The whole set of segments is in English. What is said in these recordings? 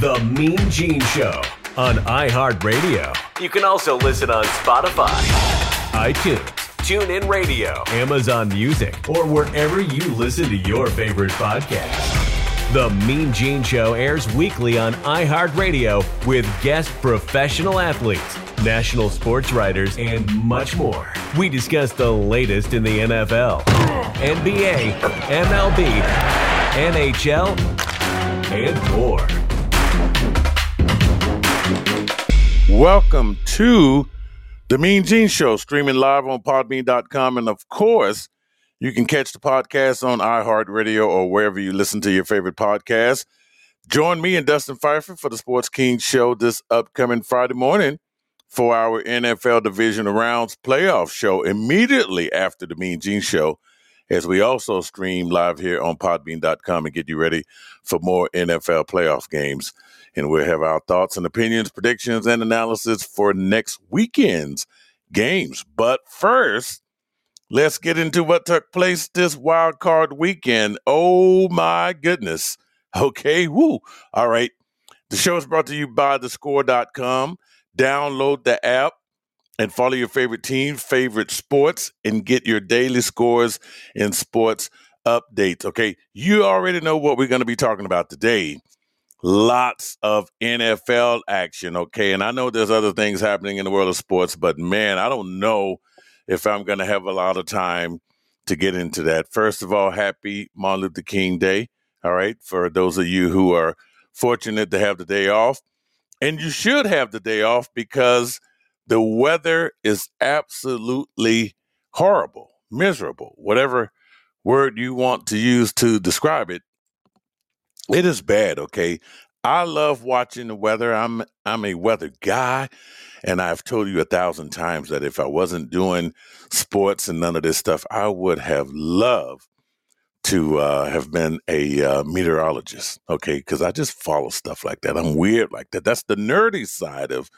The Mean Gene Show on iHeartRadio. You can also listen on Spotify, iTunes, TuneIn Radio, Amazon Music, or wherever you listen to your favorite podcasts. The Mean Gene Show airs weekly on iHeartRadio with guest professional athletes, national sports writers, and much more. We discuss the latest in the NFL, NBA, MLB, NHL, and more. Welcome to the Mean Gene Show, streaming live on podbean.com. And of course, you can catch the podcast on iHeartRadio or wherever you listen to your favorite podcast. Join me and Dustin Pfeiffer for the Sports King Show this upcoming Friday morning for our NFL Division Rounds playoff show immediately after the Mean Gene Show, as we also stream live here on podbean.com and get you ready for more NFL playoff games. And we'll have our thoughts and opinions, predictions, and analysis for next weekend's games. But first, Let's get into what took place this wild card weekend. Oh my goodness. Okay, woo. All right. The show is brought to you by thescore.com. Download the app and follow your favorite team, favorite sports, and get your daily scores and sports updates. Okay, you already know what we're going to be talking about today. Lots of NFL action. Okay, and I know there's other things happening in the world of sports, but man, I don't know if I'm going to have a lot of time to get into that. First of all, happy Martin Luther King Day. All right. For those of you who are fortunate to have the day off. And you should have the day off because the weather is absolutely horrible, miserable, whatever word you want to use to describe it. It is bad, okay? I love watching the weather. I'm I'm a weather guy. And I've told you a thousand times that if I wasn't doing sports and none of this stuff, I would have loved to uh, have been a uh, meteorologist. Okay, because I just follow stuff like that. I'm weird like that. That's the nerdy side of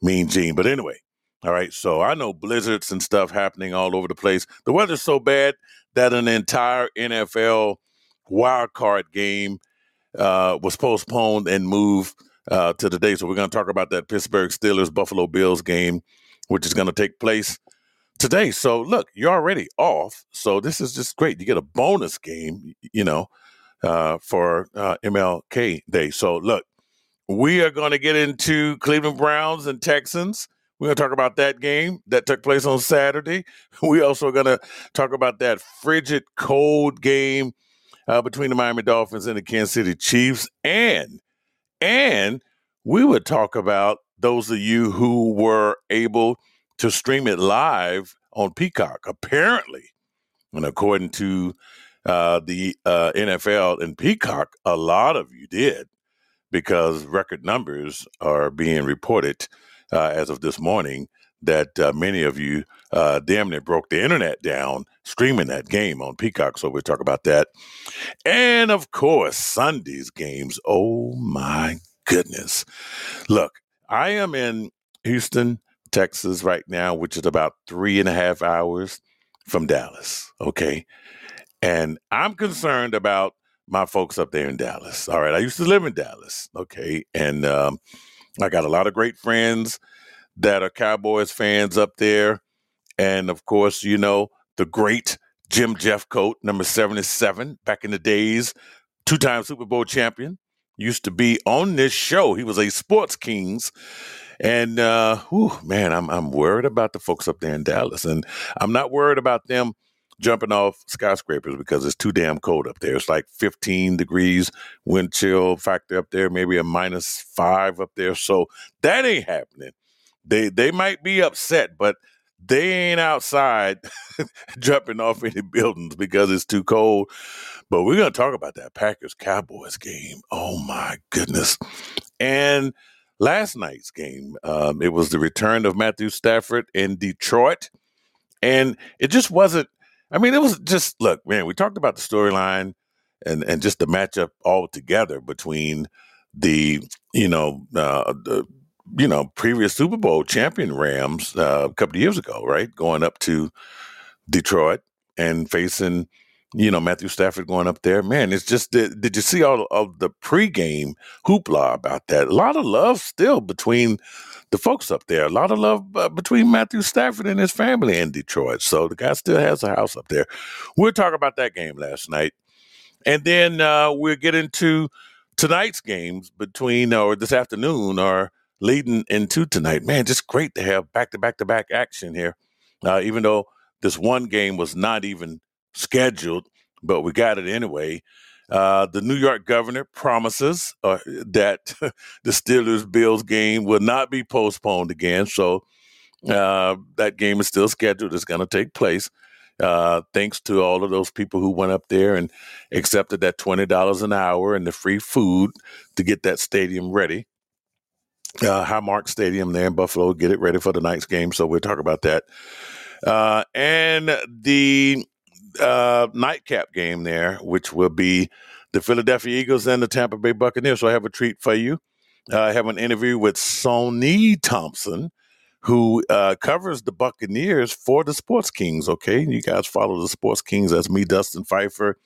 Mean Gene. But anyway, all right. So I know blizzards and stuff happening all over the place. The weather's so bad that an entire NFL wild card game uh, was postponed and moved uh, to today. So we're going to talk about that Pittsburgh Steelers Buffalo Bills game, which is going to take place today. So look, you're already off. So this is just great. You get a bonus game, you know, uh, for uh, MLK Day. So look, we are going to get into Cleveland Browns and Texans. We're going to talk about that game that took place on Saturday. We also going to talk about that frigid, cold game uh, between the Miami Dolphins and the Kansas City Chiefs. And and we would talk about those of you who were able to stream it live on Peacock, apparently. And according to uh, the uh, NFL and Peacock, a lot of you did because record numbers are being reported uh, as of this morning that uh, many of you uh, damn near broke the internet down streaming that game on Peacock. So we'll talk about that. And of course, Sunday's games. Oh my goodness. Look, I am in Houston, Texas right now, which is about three and a half hours from Dallas. Okay. And I'm concerned about my folks up there in Dallas. All right. I used to live in Dallas. Okay. And um, I got a lot of great friends that are Cowboys fans up there. And of course, you know, the great Jim Jeffcoat, number 77, back in the days, two time Super Bowl champion, used to be on this show. He was a Sports Kings. And uh whew, man, I'm I'm worried about the folks up there in Dallas. And I'm not worried about them jumping off skyscrapers because it's too damn cold up there. It's like 15 degrees wind chill factor up there, maybe a minus five up there. So that ain't happening. They they might be upset, but they ain't outside jumping off any buildings because it's too cold. But we're to talk about that Packers Cowboys game. Oh my goodness. And last night's game, um, it was the return of Matthew Stafford in Detroit. And it just wasn't, I mean, it was just, look, man, we talked about the storyline and, and just the matchup all together between the, you know, uh, the you know, previous Super Bowl champion Rams uh, a couple of years ago, right? Going up to Detroit and facing you know, Matthew Stafford going up there. Man, it's just did, did you see all of the pregame hoopla about that? A lot of love still between the folks up there. A lot of love uh, between Matthew Stafford and his family in Detroit. So the guy still has a house up there. We'll talk about that game last night. And then uh, we'll get into tonight's games between, or this afternoon, or leading into tonight. Man, just great to have back to back to back action here. Uh, even though this one game was not even scheduled, but we got it anyway. Uh, the New York governor promises uh, that the Steelers Bills game will not be postponed again. So uh, that game is still scheduled. It's going to take place. Uh, thanks to all of those people who went up there and accepted that $20 an hour and the free food to get that stadium ready. Uh, Highmark Stadium there in Buffalo, get it ready for the night's game. So we'll talk about that. Uh, and the uh, nightcap game there, which will be the Philadelphia Eagles and the Tampa Bay Buccaneers. So I have a treat for you. Uh, I have an interview with Sonee Thompson, who uh, covers the Buccaneers for the Sports Kings. Okay, you guys follow the Sports Kings. That's me, Dustin Pfeiffer,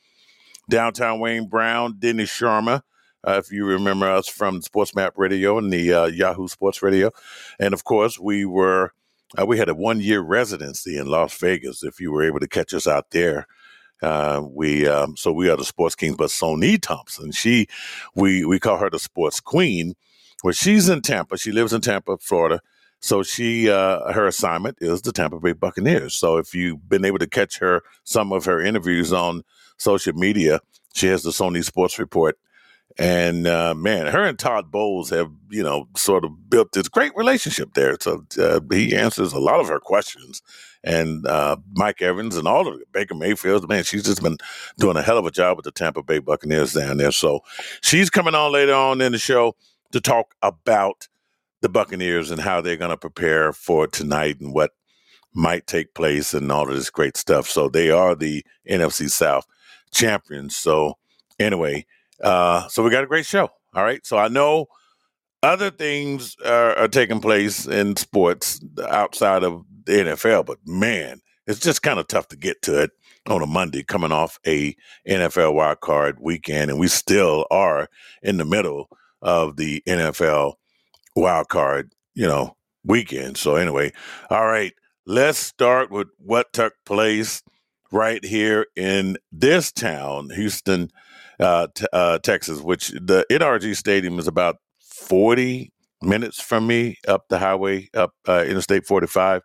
downtown Wayne Brown, Dennis Sharma. Uh, if you remember us from Sports Map Radio and the uh, Yahoo Sports Radio, and of course we were uh, we had a one year residency in Las Vegas. If you were able to catch us out there, uh, we um, so we are the sports kings. But Sonee Thompson, she we we call her the sports queen. Where she's in Tampa, she lives in Tampa, Florida. So she uh, her assignment is the Tampa Bay Buccaneers. So if you've been able to catch her some of her interviews on social media, she has the Sonee Sports Report and uh, man, her and Todd Bowles have, you know, sort of built this great relationship there. So uh, he answers a lot of her questions. And uh, Mike Evans and all of Baker Mayfield, man, she's just been doing a hell of a job with the Tampa Bay Buccaneers down there. So she's coming on later on in the show to talk about the Buccaneers and how they're going to prepare for tonight and what might take place and all of this great stuff. So they are the NFC South champions. So anyway, uh, so we got a great show. All right. So I know other things are, are, taking place in sports outside of the NFL, but man, it's just kind of tough to get to it on a Monday coming off a NFL wild card weekend, and we still are in the middle of the NFL wild card, you know, weekend. So anyway, all right, let's start with what took place right here in this town, Houston, uh, t- uh, Texas, which the NRG Stadium is about 40 minutes from me up the highway, up uh, Interstate 45.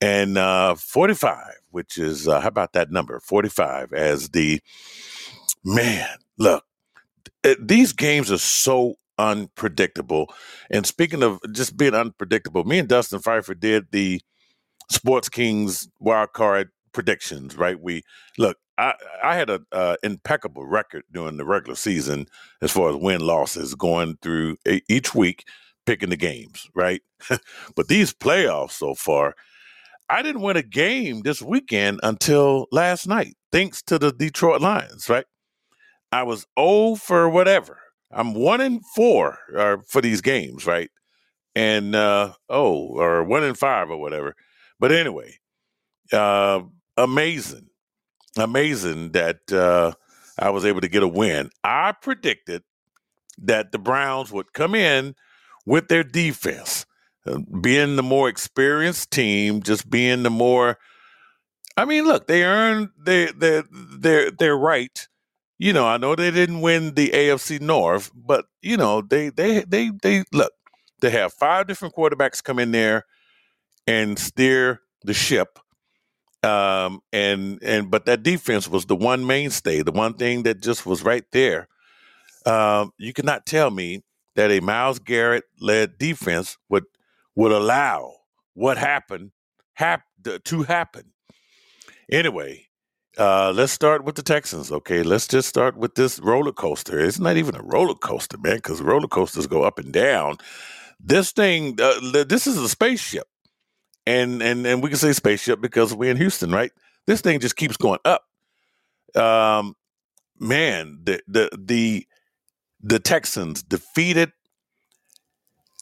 And uh, 45, which is, uh, how about that number? 45 as the, man, look, it, these games are so unpredictable. And speaking of just being unpredictable, me and Dustin Pfeiffer did the Sports Kings wild card predictions, right? We look, I, I had a uh, impeccable record during the regular season as far as win losses going through a, each week, picking the games, right? but these playoffs so far, I didn't win a game this weekend until last night, thanks to the Detroit Lions, right? I was 0 for whatever. I'm one in four uh, for these games, right? And uh, oh, or one in five or whatever. But anyway, uh, amazing amazing that uh, I was able to get a win. I predicted that the Browns would come in with their defense, uh, being the more experienced team, just being the more. I mean, look, they earned their their their their right. You know, I know they didn't win the AFC North, but you know, they they they they look. They have five different quarterbacks come in there and steer the ship um, and and but that defense was the one mainstay, the one thing that just was right there. Um, you cannot tell me that a Myles Garrett led defense would would allow what happened hap- to happen. Anyway, uh, let's start with the Texans. Okay, let's just start with this roller coaster. It's not even a roller coaster, man, because roller coasters go up and down. This thing, uh, this is a spaceship and and and we can say spaceship because we're in Houston, right? This thing just keeps going up. Um, man, the the the the Texans defeated,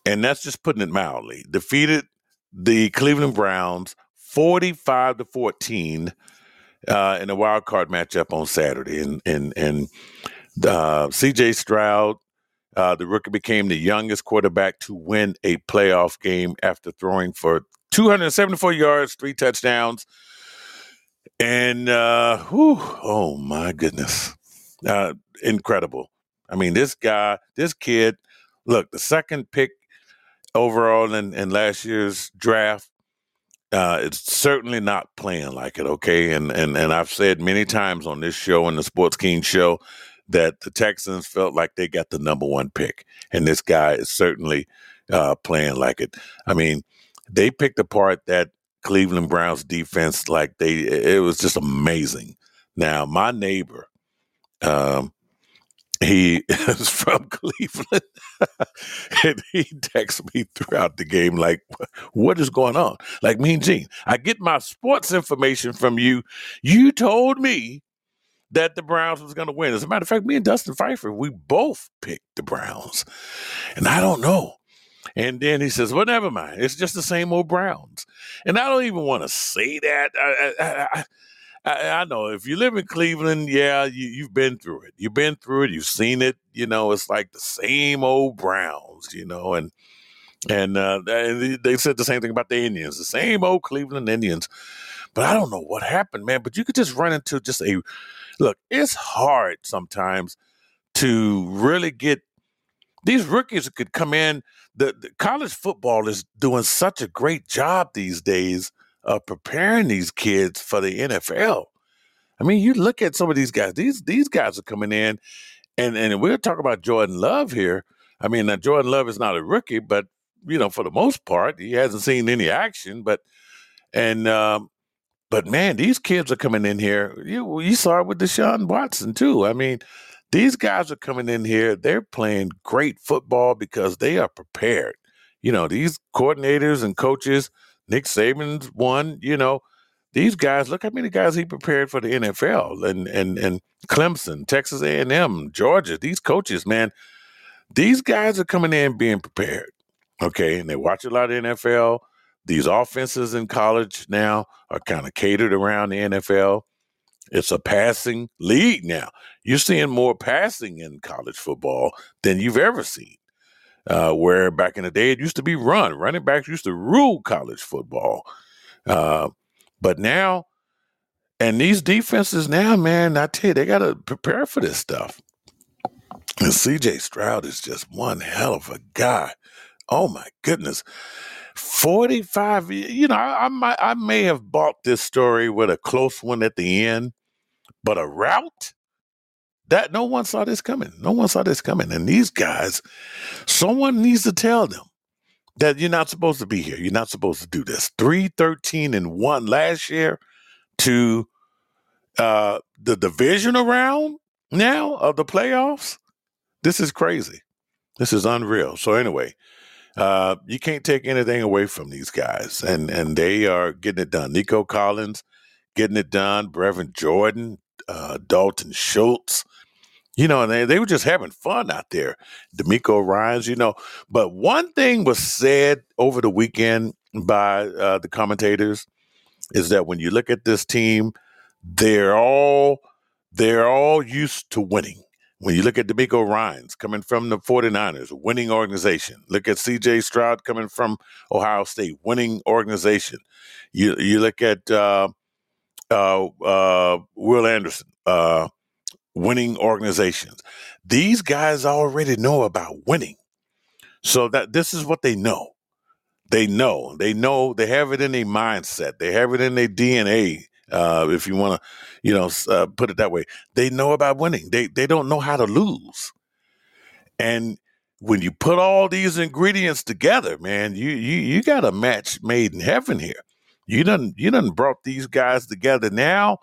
and that's just putting it mildly, defeated the Cleveland Browns forty five to fourteen uh, in a wild card matchup on Saturday, and and and uh, C.J. Stroud, uh, the rookie, became the youngest quarterback to win a playoff game after throwing for 274 yards, three touchdowns, and uh, whew, oh my goodness, uh, incredible! I mean, this guy, this kid, look, the second pick overall in, in last year's draft uh, it's certainly not playing like it, okay? And and and I've said many times on this show and the Sports King show that the Texans felt like they got the number one pick, and this guy is certainly uh, playing like it. I mean, they picked apart that Cleveland Browns defense like they it was just amazing. Now, my neighbor, um, he is from Cleveland. and he texts me throughout the game, like, what is going on? Like, Mean Gene, I get my sports information from you. You told me that the Browns was going to win. As a matter of fact, me and Dustin Pfeiffer, we both picked the Browns. And I don't know. And then he says, well, never mind. It's just the same old Browns. And I don't even want to say that. I, I, I, I, know if you live in Cleveland, yeah, you, have been through it. You've been through it. You've seen it. You know, it's like the same old Browns. You know, and and uh, they said the same thing about the Indians, the same old Cleveland Indians. But I don't know what happened, man. But you could just run into just a look. It's hard sometimes to really get these rookies could come in. The, the college football is doing such a great job these days of preparing these kids for the NFL. I mean, you look at some of these guys. These these guys are coming in, and and we're talking about Jordan Love here. I mean, now Jordan Love is not a rookie, but you know, for the most part, he hasn't seen any action. But and um, but man, these kids are coming in here. You you saw it with Deshaun Watson too. I mean, these guys are coming in here. They're playing great football because they are prepared. You know, these coordinators and coaches Nick Saban's one, you know, these guys, look how many guys he prepared for the NFL and and and Clemson, Texas A&M, Georgia, these coaches, man, these guys are coming in being prepared. Okay, and they watch a lot of NFL. These offenses in college now are kind of catered around the NFL. It's a passing league now. You're seeing more passing in college football than you've ever seen. Uh, where back in the day it used to be run. Running backs used to rule college football. Uh, but now, and these defenses now, man, I tell you, they got to prepare for this stuff. And CJ Stroud is just one hell of a guy. Oh my goodness. 45, you know, I, I, might, I may have bought this story with a close one at the end, but a route? That no one saw this coming. No one saw this coming. And these guys, someone needs to tell them that you're not supposed to be here. You're not supposed to do this. 313 and 1 last year to uh the division around now of the playoffs. This is crazy. This is unreal. So anyway, uh, you can't take anything away from these guys, and and they are getting it done. Nico Collins getting it done. Brevin Jordan, uh, Dalton Schultz, you know, and they, they were just having fun out there. DeMeco Ryans, you know. But one thing was said over the weekend by uh, the commentators is that when you look at this team, they're all they're all used to winning. When you look at DeMeco Ryans coming from the 49ers, winning organization. Look at CJ Stroud coming from Ohio State, winning organization. You you look at uh, uh, uh, Will Anderson, uh, winning organizations. These guys already know about winning. So that this is what they know. They know. They know. They have it in their mindset. They have it in their DNA. Uh, if you want to, you know, uh, put it that way, they know about winning. They they don't know how to lose. And when you put all these ingredients together, man, you you you got a match made in heaven here. You done you done brought these guys together. Now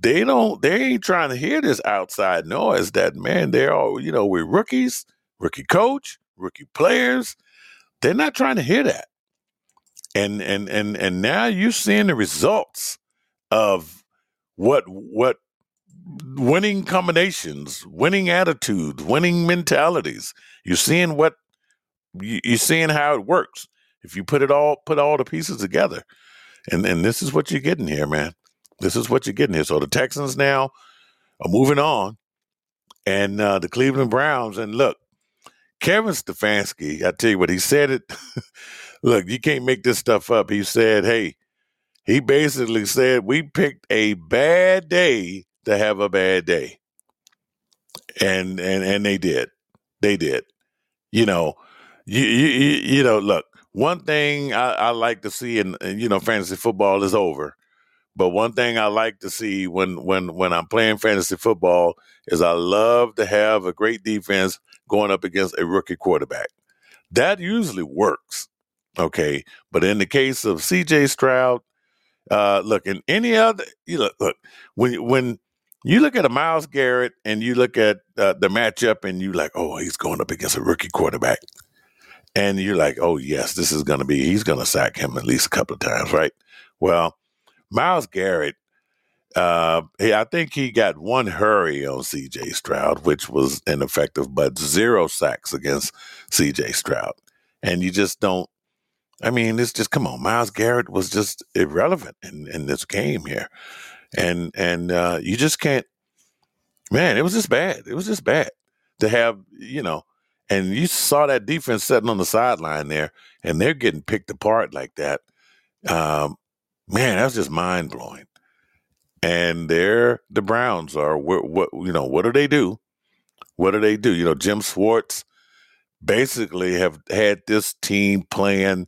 they don't they ain't trying to hear this outside noise that man they're all you know we're rookies rookie coach rookie players. They're not trying to hear that. And and and and now you're seeing the results of what what winning combinations winning attitudes winning mentalities. You're seeing what you're seeing how it works. If you put it all put all the pieces together and and this is what you're getting here man This is what you're getting here. So the Texans now are moving on, and uh, the Cleveland Browns. And look, Kevin Stefanski, I tell you what, he said it. look, you can't make this stuff up. He said, hey, he basically said, we picked a bad day to have a bad day. And and and they did. They did. You know, you you, you know, look, one thing I, I like to see in you know, fantasy football is over. But one thing I like to see when when when I'm playing fantasy football is I love to have a great defense going up against a rookie quarterback. That usually works. Okay. But in the case of CJ Stroud, uh, look, in any other, you look, look, when, when you look at a Myles Garrett and you look at uh, the matchup and you like, oh, he's going up against a rookie quarterback. And you're like, oh, yes, this is going to be, he's going to sack him at least a couple of times, right? Well, Myles Garrett, uh, he, I think he got one hurry on CJ Stroud, which was ineffective, but zero sacks against CJ Stroud. And you just don't, I mean, it's just, come on, Myles Garrett was just irrelevant in, in this game here. And, and, uh, you just can't, man, it was just bad. It was just bad to have, you know, and you saw that defense sitting on the sideline there and they're getting picked apart like that. Um, man, that's just mind blowing. And they're the Browns are what, what you know what do they do? What do they do? You know, Jim Schwartz basically have had this team playing.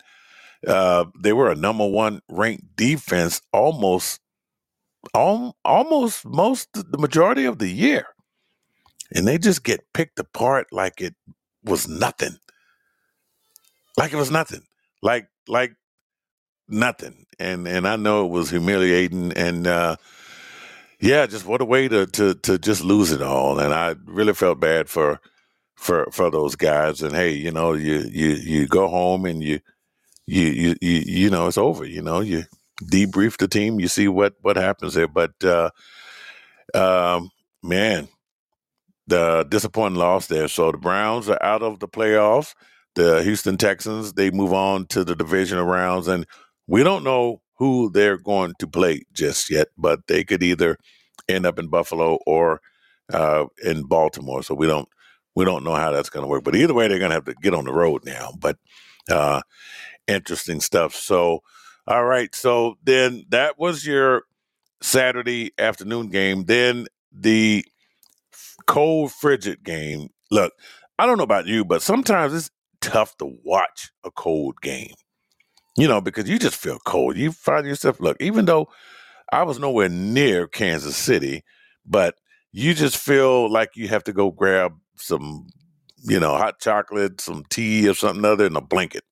Uh, they were a number one ranked defense almost, al- almost most the majority of the year, and they just get picked apart like it was nothing. Like it was nothing. Like like nothing. And and I know it was humiliating and uh yeah, just what a way to to to just lose it all. And I really felt bad for for for those guys. And hey, you know, you you you go home and you you you you, you know it's over. You know, you debrief the team, you see what what happens there. But uh um man, the disappointing loss there. So the Browns are out of the playoffs. The Houston Texans they move on to the divisional rounds, and we don't know who they're going to play just yet, but they could either end up in Buffalo or uh, in Baltimore. So we don't we don't know how that's going to work. But either way, they're going to have to get on the road now. But uh, interesting stuff. So all right, so then that was your Saturday afternoon game. Then the cold frigid game. Look, I don't know about you, but sometimes it's tough to watch a cold game you know, because you just feel cold. You find yourself, look, even though I was nowhere near Kansas City, but you just feel like you have to go grab some, you know, hot chocolate, some tea or something other, and a blanket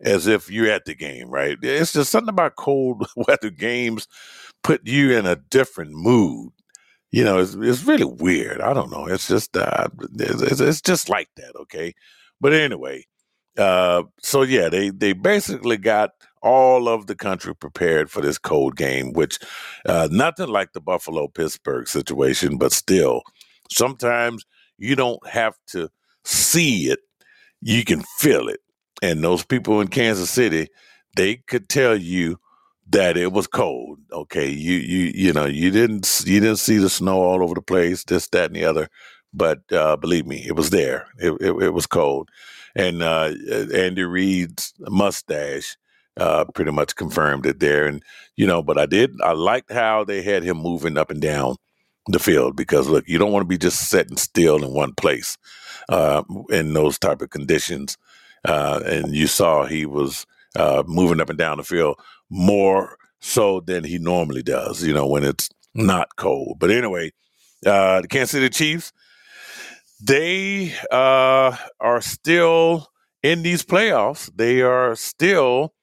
as if you're at the game, right? It's just something about cold weather games put you in a different mood. You know, it's, it's really weird. I don't know. It's just, uh, it's, it's just like that, okay? But anyway, uh, so yeah, they they basically got all of the country prepared for this cold game, which uh, nothing like the Buffalo Pittsburgh situation, but still, sometimes you don't have to see it; you can feel it. And those people in Kansas City, they could tell you that it was cold. Okay, you you you know you didn't you didn't see the snow all over the place, this that and the other, but uh, believe me, it was there. It, it, it was cold and uh, Andy Reid's mustache uh, pretty much confirmed it there. And you know, but I did I liked how they had him moving up and down the field because look, you don't want to be just sitting still in one place uh, in those type of conditions. Uh, and you saw he was uh, moving up and down the field more so than he normally does. You know, when it's not cold. But anyway, uh, the Kansas City Chiefs they uh, are still in these playoffs. They are still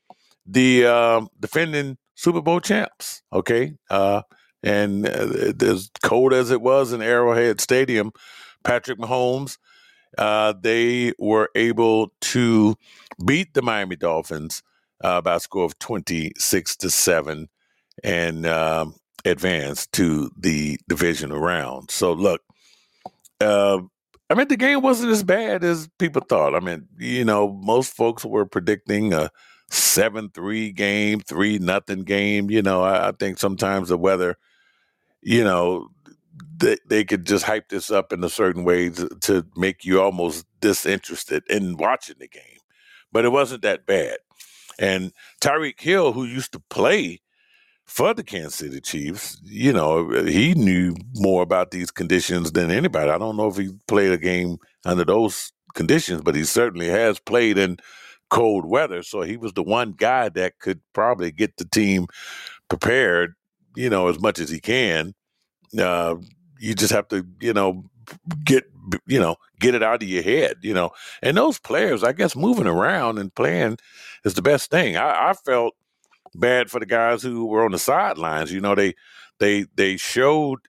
the uh, defending Super Bowl champs. Okay, uh, and uh, as cold as it was in Arrowhead Stadium, Patrick Mahomes, uh, they were able to beat the Miami Dolphins uh, by a score of twenty six to seven, and um, advance to the divisional round. So look. Uh, I mean, the game wasn't as bad as people thought. I mean, you know, most folks were predicting a seven three game, three nothing game. You know, I, I think sometimes the weather, you know, they, they could just hype this up in a certain way to, to make you almost disinterested in watching the game. But it wasn't that bad. And Tyreek Hill, who used to play for the Kansas City Chiefs, you know, he knew more about these conditions than anybody. I don't know if he played a game under those conditions, but he certainly has played in cold weather. So he was the one guy that could probably get the team prepared, you know, as much as he can. Uh, you just have to, you know, get you know get it out of your head you know and those players i guess moving around and playing is the best thing. I, I felt bad for the guys who were on the sidelines you know they they they showed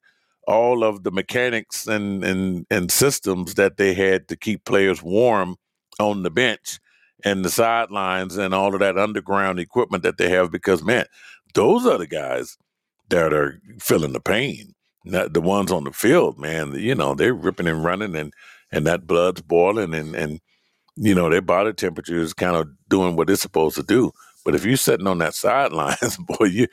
all of the mechanics and and and systems that they had to keep players warm on the bench and the sidelines and all of that underground equipment that they have because man those are the guys that are feeling the pain the ones on the field, man, you know, they're ripping and running and, and that blood's boiling and, and, you know, their body temperature is kind of doing what it's supposed to do. But if you're sitting on that sidelines, boy, you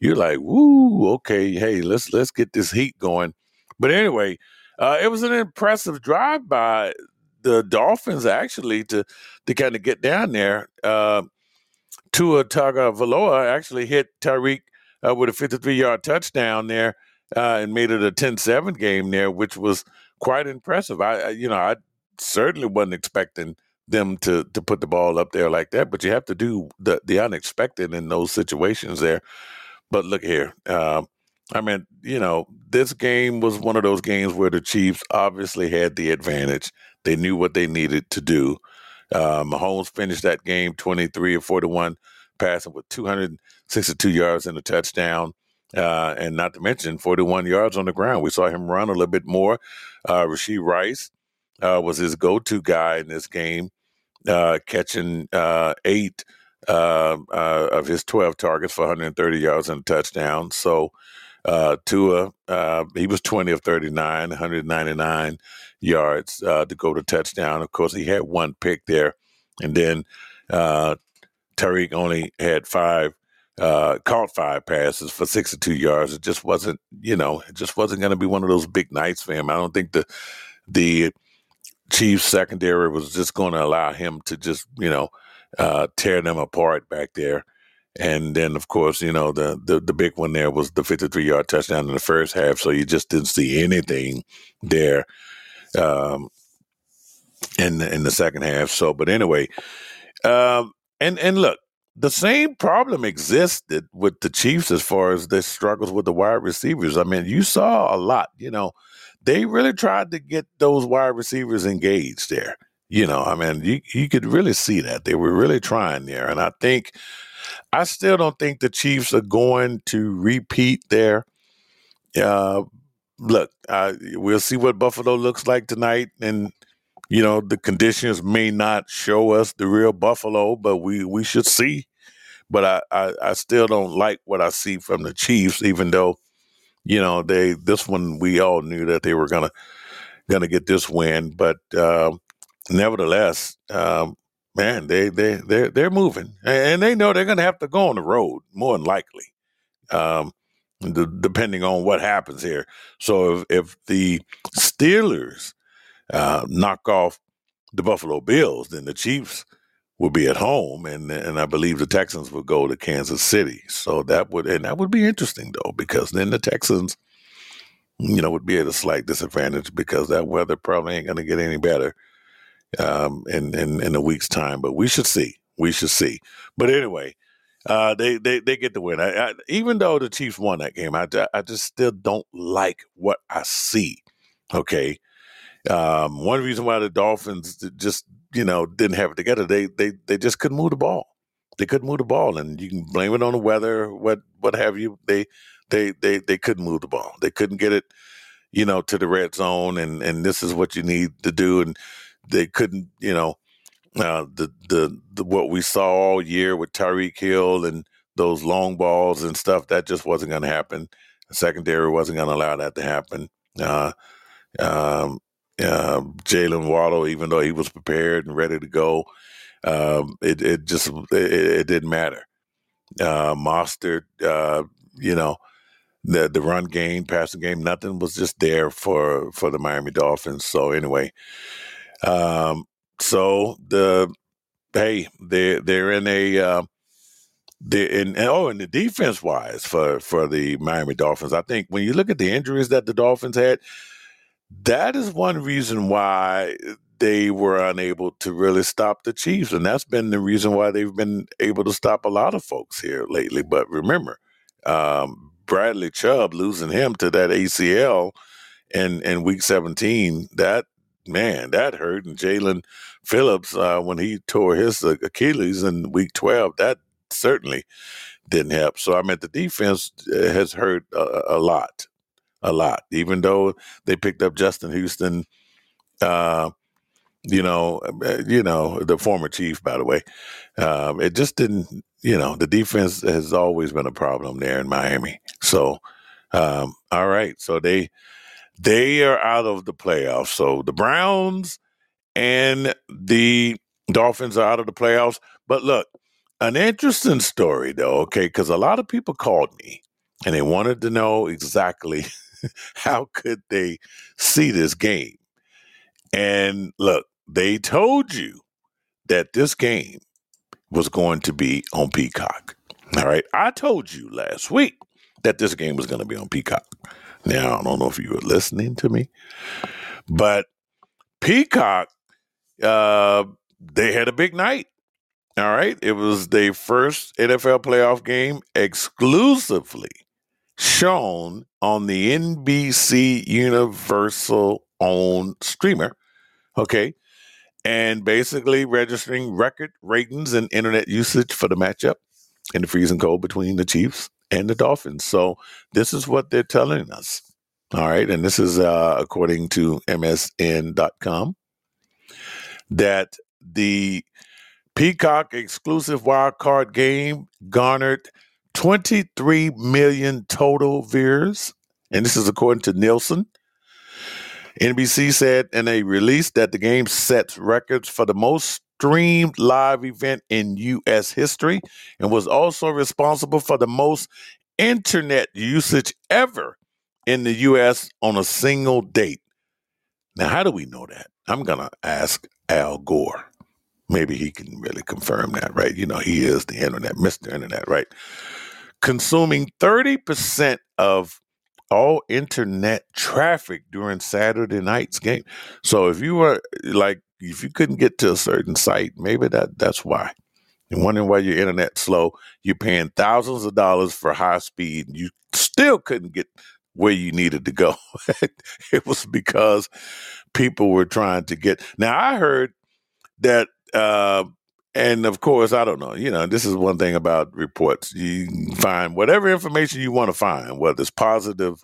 you're like, woo, okay, hey, let's let's get this heat going. But anyway, uh, it was an impressive drive by the Dolphins actually to to kind of get down there. Uh, Tua Tagovailoa actually hit Tyreek uh, with a 53 yard touchdown there uh, and made it a 10-7 game there, which was quite impressive. I, I, you know, I certainly wasn't expecting them to to put the ball up there like that, but you have to do the the unexpected in those situations there. But look here, uh, I mean, you know, this game was one of those games where the Chiefs obviously had the advantage. They knew what they needed to do. Uh, Mahomes finished that game 23 or 41, passing with 262 yards and a touchdown. Uh, and not to mention 41 yards on the ground. We saw him run a little bit more. Uh, Rashee Rice uh, was his go to guy in this game, uh, catching uh, eight uh, of his 12 targets for 130 yards and a touchdown. So, Tua, he was 20 of 39, 199 yards to go to touchdown. Of course, he had one pick there. And then Tyreek only had five uh, caught five passes for 62 yards. It just wasn't, you know, it just wasn't going to be one of those big nights for him. I don't think the the Chiefs secondary was just going to allow him to just, you know, uh, tear them apart back there. And then, of course, you know, the, the, the big one there was the 53 yard touchdown in the first half. So you just didn't see anything there um, in, the, in the second half. So, but anyway, um, and, and look, the same problem existed with the Chiefs as far as their struggles with the wide receivers. I mean, you saw a lot, you know, they really tried to get those wide receivers engaged there. You know, I mean, you, you could really see that. They were really trying there. And I think, I still don't think the Chiefs are going to repeat there. Uh, look, uh, we'll see what Buffalo looks like tonight. And you know, the conditions may not show us the real Buffalo, but we we should see. But I, I, I still don't like what I see from the Chiefs, even though, you know, they this one we all knew that they were gonna gonna get this win. But uh, nevertheless, um, man, they they they they're moving, and they know they're gonna have to go on the road more than likely. Um, depending on what happens here. So if, if the Steelers uh, knock off the Buffalo Bills, then the Chiefs will be at home, and and I believe the Texans will go to Kansas City. So that would and that would be interesting though, because then the Texans, you know, would be at a slight disadvantage because that weather probably ain't going to get any better um, in, in in a week's time. But we should see, we should see. But anyway. Uh, they, they they get the win. I, I, even though the Chiefs won that game, I, I just still don't like what I see. Okay, um, one reason why the Dolphins just you know didn't have it together, they they they just couldn't move the ball. They couldn't move the ball, and you can blame it on the weather, what what have you. They they they they couldn't move the ball. They couldn't get it, you know, to the red zone, and and this is what you need to do, and they couldn't, you know, uh, the, the the what we saw all year with Tyreek Hill and those long balls and stuff that just wasn't going to happen. The secondary wasn't going to allow that to happen. Uh, um, uh, Jaylen Waddle, even though he was prepared and ready to go, Um, it it just it, it didn't matter. Uh, Mostert, uh, you know, the the run game, passing game, nothing was just there for for the Miami Dolphins. So anyway, um, so the hey, they they're in a uh, the and oh, and the defense wise for for the Miami Dolphins, I think when you look at the injuries that the Dolphins had, that is one reason why they were unable to really stop the Chiefs, and that's been the reason why they've been able to stop a lot of folks here lately. But remember, um, Bradley Chubb losing him to that ACL in in Week 17, that man, that hurt. And Jaelan Phillips, uh, when he tore his Achilles in Week 12, that certainly didn't help. So I mean, the defense uh, has hurt a, a lot, a lot. Even though they picked up Justin Houston, uh, you know, uh, you know the former chief, by the way. Um, it just didn't. You know, the defense has always been a problem there in Miami. So, um, all right, so they they are out of the playoffs. So the Browns and the Dolphins are out of the playoffs. But look, an interesting story, though, okay, because a lot of people called me and they wanted to know exactly how could they see this game. And look, they told you that this game was going to be on Peacock. All right. I told you last week that this game was going to be on Peacock. Now, I don't know if you were listening to me, but Peacock, uh, they had a big night. All right. It was their first NFL playoff game exclusively shown on the NBC Universal owned streamer. Okay. And basically registering record ratings and internet usage for the matchup in the freezing cold between the Chiefs and the Dolphins. So this is what they're telling us. All right. And this is uh, according to MSN.com that the Peacock exclusive wild card game garnered 23 million total viewers. And this is according to Nielsen. NBC said in a release that the game sets records for the most streamed live event in U.S. history and was also responsible for the most internet usage ever in the U.S. on a single date. Now, how do we know that? I'm going to ask Al Gore maybe he can really confirm that, right? You know, he is the internet, Mr. Internet, right? Consuming 30% of all internet traffic during Saturday night's game. So if you were like, if you couldn't get to a certain site, maybe that that's why. You're wondering why your internet's slow, you're paying thousands of dollars for high speed, and you still couldn't get where you needed to go. it was because people were trying to get. Now I heard that uh, and of course, I don't know. You know, this is one thing about reports. You find whatever information you want to find, whether it's positive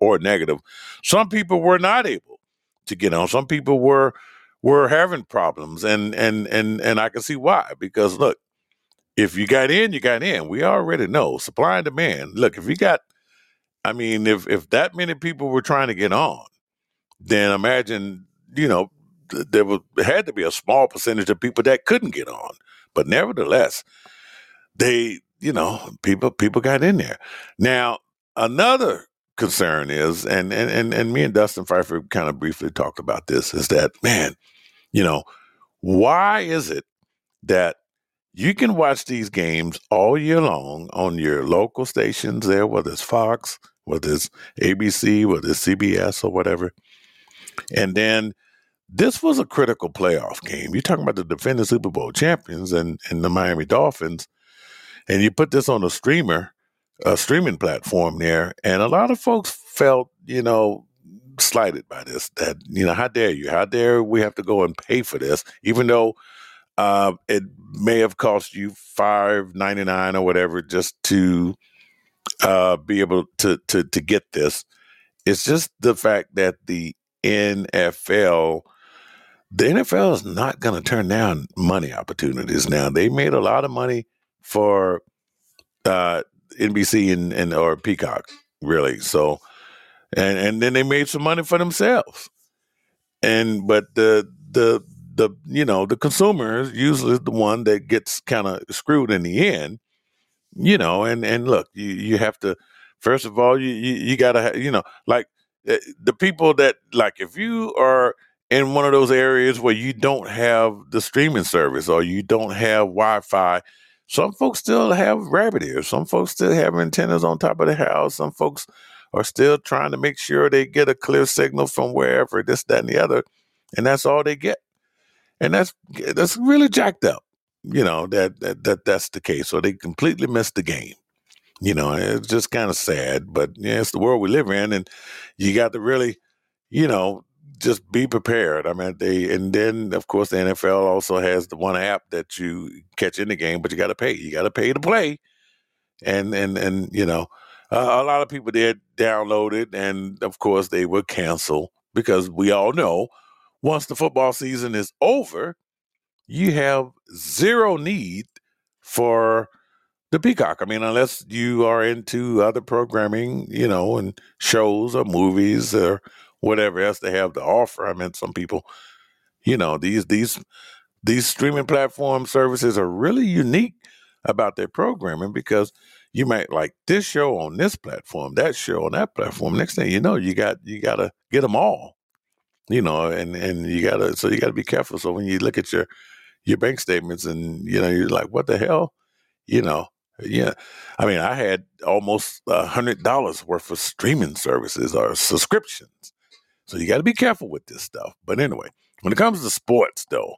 or negative. Some people were not able to get on. Some people were were having problems, and and and and I can see why. Because look, if you got in, you got in. We already know supply and demand. Look, if you got, I mean, if if that many people were trying to get on, then imagine you know there was had to be a small percentage of people that couldn't get on, but nevertheless, they you know people people got in there. Now another concern is, and and and, and me and Dustin Pfeiffer kind of briefly talked about this, is that man, you know, why is it that you can watch these games all year long on your local stations there, whether it's Fox, whether it's ABC, whether it's CBS or whatever. And then this was a critical playoff game. You're talking about the defending Super Bowl champions and, and the Miami Dolphins, and you put this on a streamer, a streaming platform there, and a lot of folks felt, you know, slighted by this. That you know, how dare you? How dare we have to go and pay for this, even though uh, it may have cost you five ninety nine or whatever just to uh, be able to to to get this. It's just the fact that the NFL the NFL is not going to turn down money opportunities now. They made a lot of money for uh, NBC and, and or Peacock, really. So, and and then they made some money for themselves. And but the the the you know the consumer is usually the one that gets kind of screwed in the end. You know, and and look, you you have to first of all you you, you got to you know like eh, the people that like if you are in one of those areas where you don't have the streaming service or you don't have Wi-Fi. Some folks still have rabbit ears. Some folks still have antennas on top of the house. Some folks are still trying to make sure they get a clear signal from wherever, this, that, and the other, and that's all they get. And that's that's really jacked up. You know that that, that that's the case. So they completely missed the game. You know, it's just kind of sad, but yeah, it's the world we live in, and you got to really, you know, just be prepared. I mean, they and then of course the NFL also has the one app that you catch in the game, but you got to pay. You got to pay to play, and and and you know, uh, a lot of people did download it, and of course they would cancel because we all know once the football season is over, you have zero need for the Peacock. I mean, unless you are into other programming, you know, and shows or movies or whatever else they have to offer. I mean, some people, you know, these these these streaming platform services are really unique about their programming because you might like this show on this platform, that show on that platform. Next thing you know, you got you got to get them all, you know, and and you got to so you got to be careful. So when you look at your your bank statements and you know you're like, what the hell, you know. Yeah, I mean, I had almost a hundred dollars worth of streaming services or subscriptions so you got to be careful with this stuff. But anyway, when it comes to sports, though,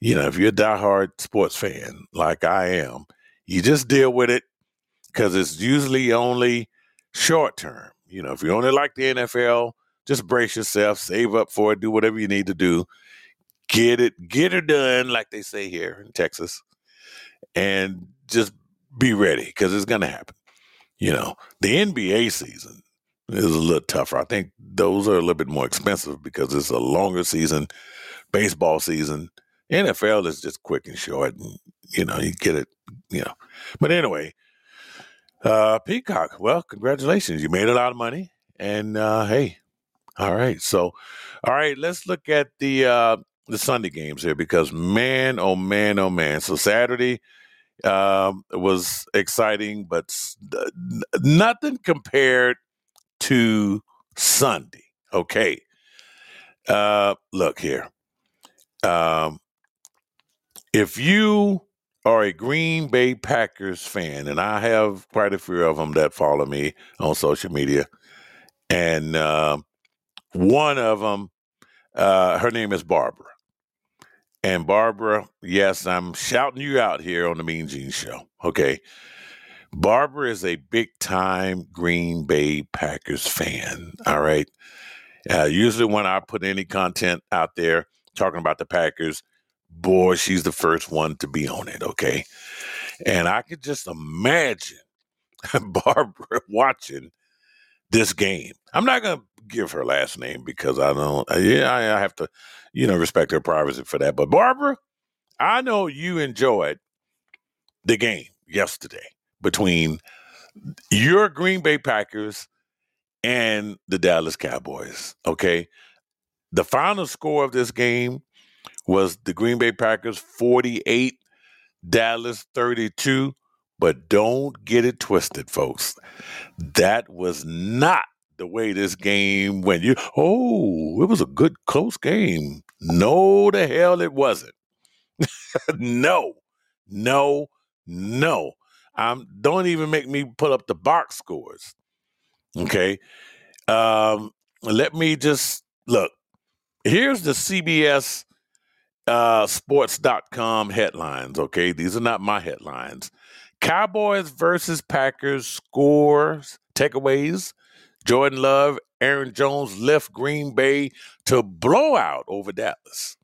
you know, if you're a diehard sports fan like I am, you just deal with it because it's usually only short term. You know, if you only like the NFL, just brace yourself, save up for it, do whatever you need to do, get it, get it done, like they say here in Texas, and just be ready because it's going to happen. You know, the NBA season is a little tougher. I think those are a little bit more expensive because it's a longer season, baseball season. NFL is just quick and short, and you know you get it. You know, but anyway, uh, Peacock. Well, congratulations, you made a lot of money, and uh, hey, all right. So, all right, let's look at the uh, the Sunday games here because man, oh man, oh man. So Saturday um, was exciting, but nothing compared to Sunday. Okay. Uh, look here. Um, if you are a Green Bay Packers fan, and I have quite a few of them that follow me on social media, and uh, one of them, uh, her name is Barbara. And Barbara, yes, I'm shouting you out here on the Mean Gene Show. Okay. Barbara is a big time Green Bay Packers fan. All right. Uh, usually, when I put any content out there talking about the Packers, boy, she's the first one to be on it. Okay. And I could just imagine Barbara watching this game. I'm not going to give her last name because I don't, uh, yeah, I have to, you know, respect her privacy for that. But Barbara, I know you enjoyed the game yesterday between your Green Bay Packers and the Dallas Cowboys. Okay. The final score of this game was the Green Bay Packers 48, Dallas 32. But don't get it twisted, folks. That was not the way this game went. You oh, it was a good close game. No, the hell it wasn't. no, no, no. Um, don't even make me put up the box scores. Okay. Um, let me just look. Here's the CBS uh, sports.com headlines. Okay. These are not my headlines. Cowboys versus Packers scores, takeaways. Jordan Love, Aaron Jones left Green Bay to blow out over Dallas.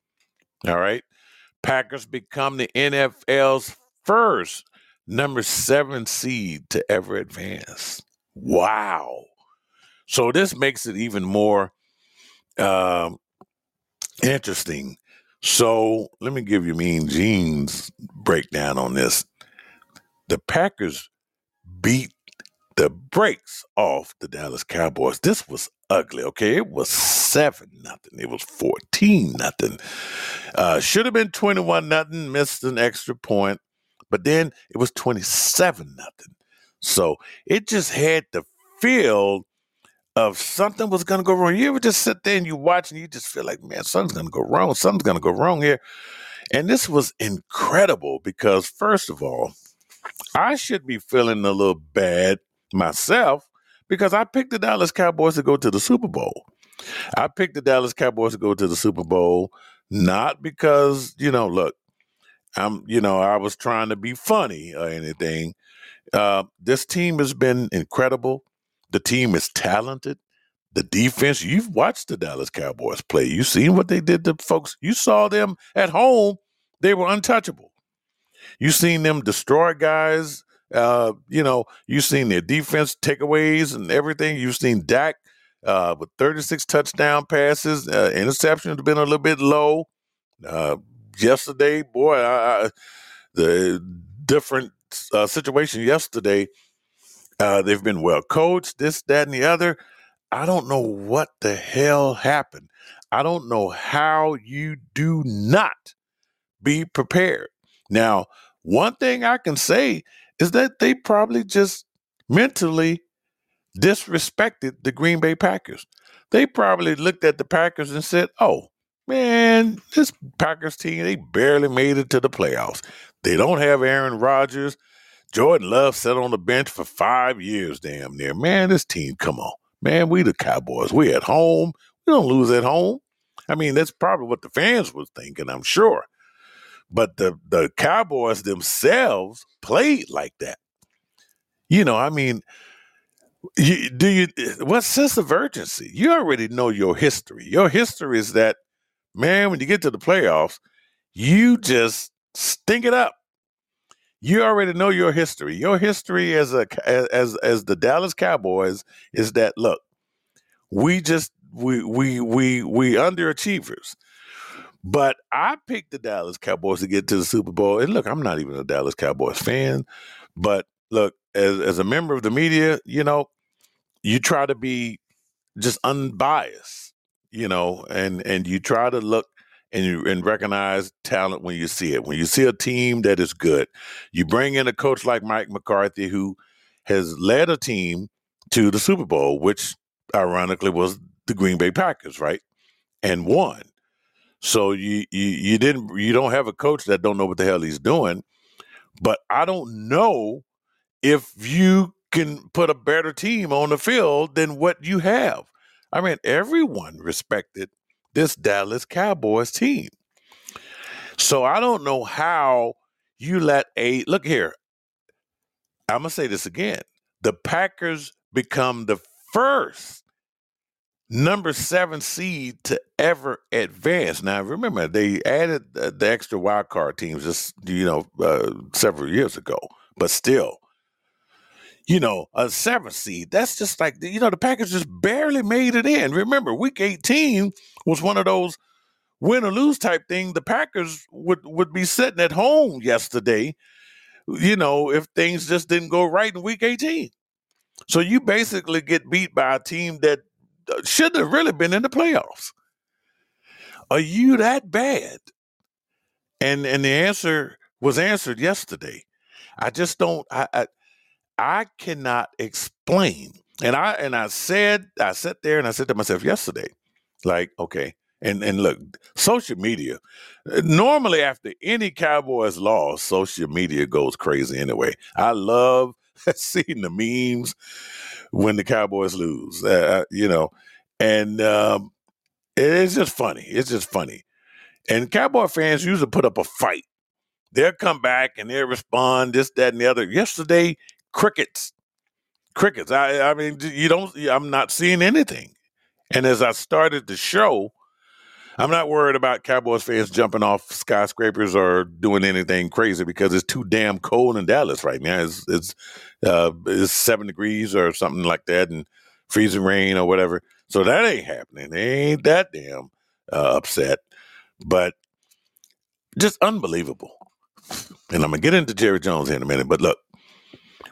All right. Packers become the NFL's first number seven seed to ever advance. Wow. So this makes it even more um, interesting. So let me give you Mean Gene's breakdown on this. The Packers beat the brakes off the Dallas Cowboys. This was ugly. Okay, it was seven nothing. It was fourteen nothing. Uh, should have been twenty one nothing. Missed an extra point, but then it was twenty seven nothing. So it just had the feel of something was going to go wrong. You ever just sit there and you watch and you just feel like, man, something's going to go wrong. Something's going to go wrong here. And this was incredible because, first of all, I should be feeling a little bad myself because I picked the Dallas Cowboys to go to the Super Bowl. I picked the Dallas Cowboys to go to the Super Bowl not because, you know, look, I'm, you know, I was trying to be funny or anything. Uh, this team has been incredible. The team is talented. The defense, you've watched the Dallas Cowboys play. You've seen what they did to folks. You saw them at home. They were untouchable. You've seen them destroy guys. Uh, you know, you've seen their defense takeaways and everything. You've seen Dak uh, with 36 touchdown passes. Uh, interceptions have been a little bit low. Uh, yesterday, boy, I, I, the different uh, situation yesterday uh, they've been well coached, this, that, and the other. I don't know what the hell happened. I don't know how you do not be prepared. Now, one thing I can say is that they probably just mentally disrespected the Green Bay Packers. They probably looked at the Packers and said, oh, man, this Packers team, they barely made it to the playoffs. They don't have Aaron Rodgers. Jordan Love sat on the bench for five years, damn near. Man, this team, come on. Man, we the Cowboys. We at home. We don't lose at home. I mean, that's probably what the fans was thinking, I'm sure. But the the Cowboys themselves played like that. You know, I mean, you, do you what sense of urgency? You already know your history. Your history is that, man, when you get to the playoffs, you just stink it up you already know your history. Your history as a as as the Dallas Cowboys is that look, we just we we we we underachievers. But I picked the Dallas Cowboys to get to the Super Bowl. And look, I'm not even a Dallas Cowboys fan, but look, as as a member of the media, you know, you try to be just unbiased, you know, and and you try to look and you and recognize talent when you see it. When you see a team that is good, you bring in a coach like Mike McCarthy who has led a team to the Super Bowl, which ironically was the Green Bay Packers, right? And won. So you you you didn't you don't have a coach that don't know what the hell he's doing. But I don't know if you can put a better team on the field than what you have. I mean, everyone respected this Dallas Cowboys team. So I don't know how you let a look here. I'm gonna say this again. The Packers become the first number seven seed to ever advance. Now, remember they added the, the extra wild card teams just you know uh, several years ago, but still, you know, a seventh seed. That's just like you know the Packers just barely made it in. Remember, Week 18 was one of those win or lose type thing. The Packers would would be sitting at home yesterday, you know, if things just didn't go right in Week 18. So you basically get beat by a team that uh, shouldn't have really been in the playoffs. Are you that bad? And and the answer was answered yesterday. I just don't. I, I I cannot explain. And I and I said, I sat there and I said to myself yesterday, like, okay, and and look, social media. Normally, after any Cowboys loss, social media goes crazy anyway. I love seeing the memes when the Cowboys lose, uh, uh, you know, and um, it's just funny. It's just funny. And Cowboy fans usually put up a fight. They'll come back and they'll respond, this, that, and the other. Yesterday, crickets, crickets. I, I mean, you don't. I'm not seeing anything. And as I started the show, I'm not worried about Cowboys fans jumping off skyscrapers or doing anything crazy because it's too damn cold in Dallas right now. It's it's, uh, it's seven degrees or something like that, and freezing rain or whatever. So that ain't happening. They ain't that damn uh, upset, but just unbelievable. And I'm gonna get into Jerry Jones here in a minute. But look,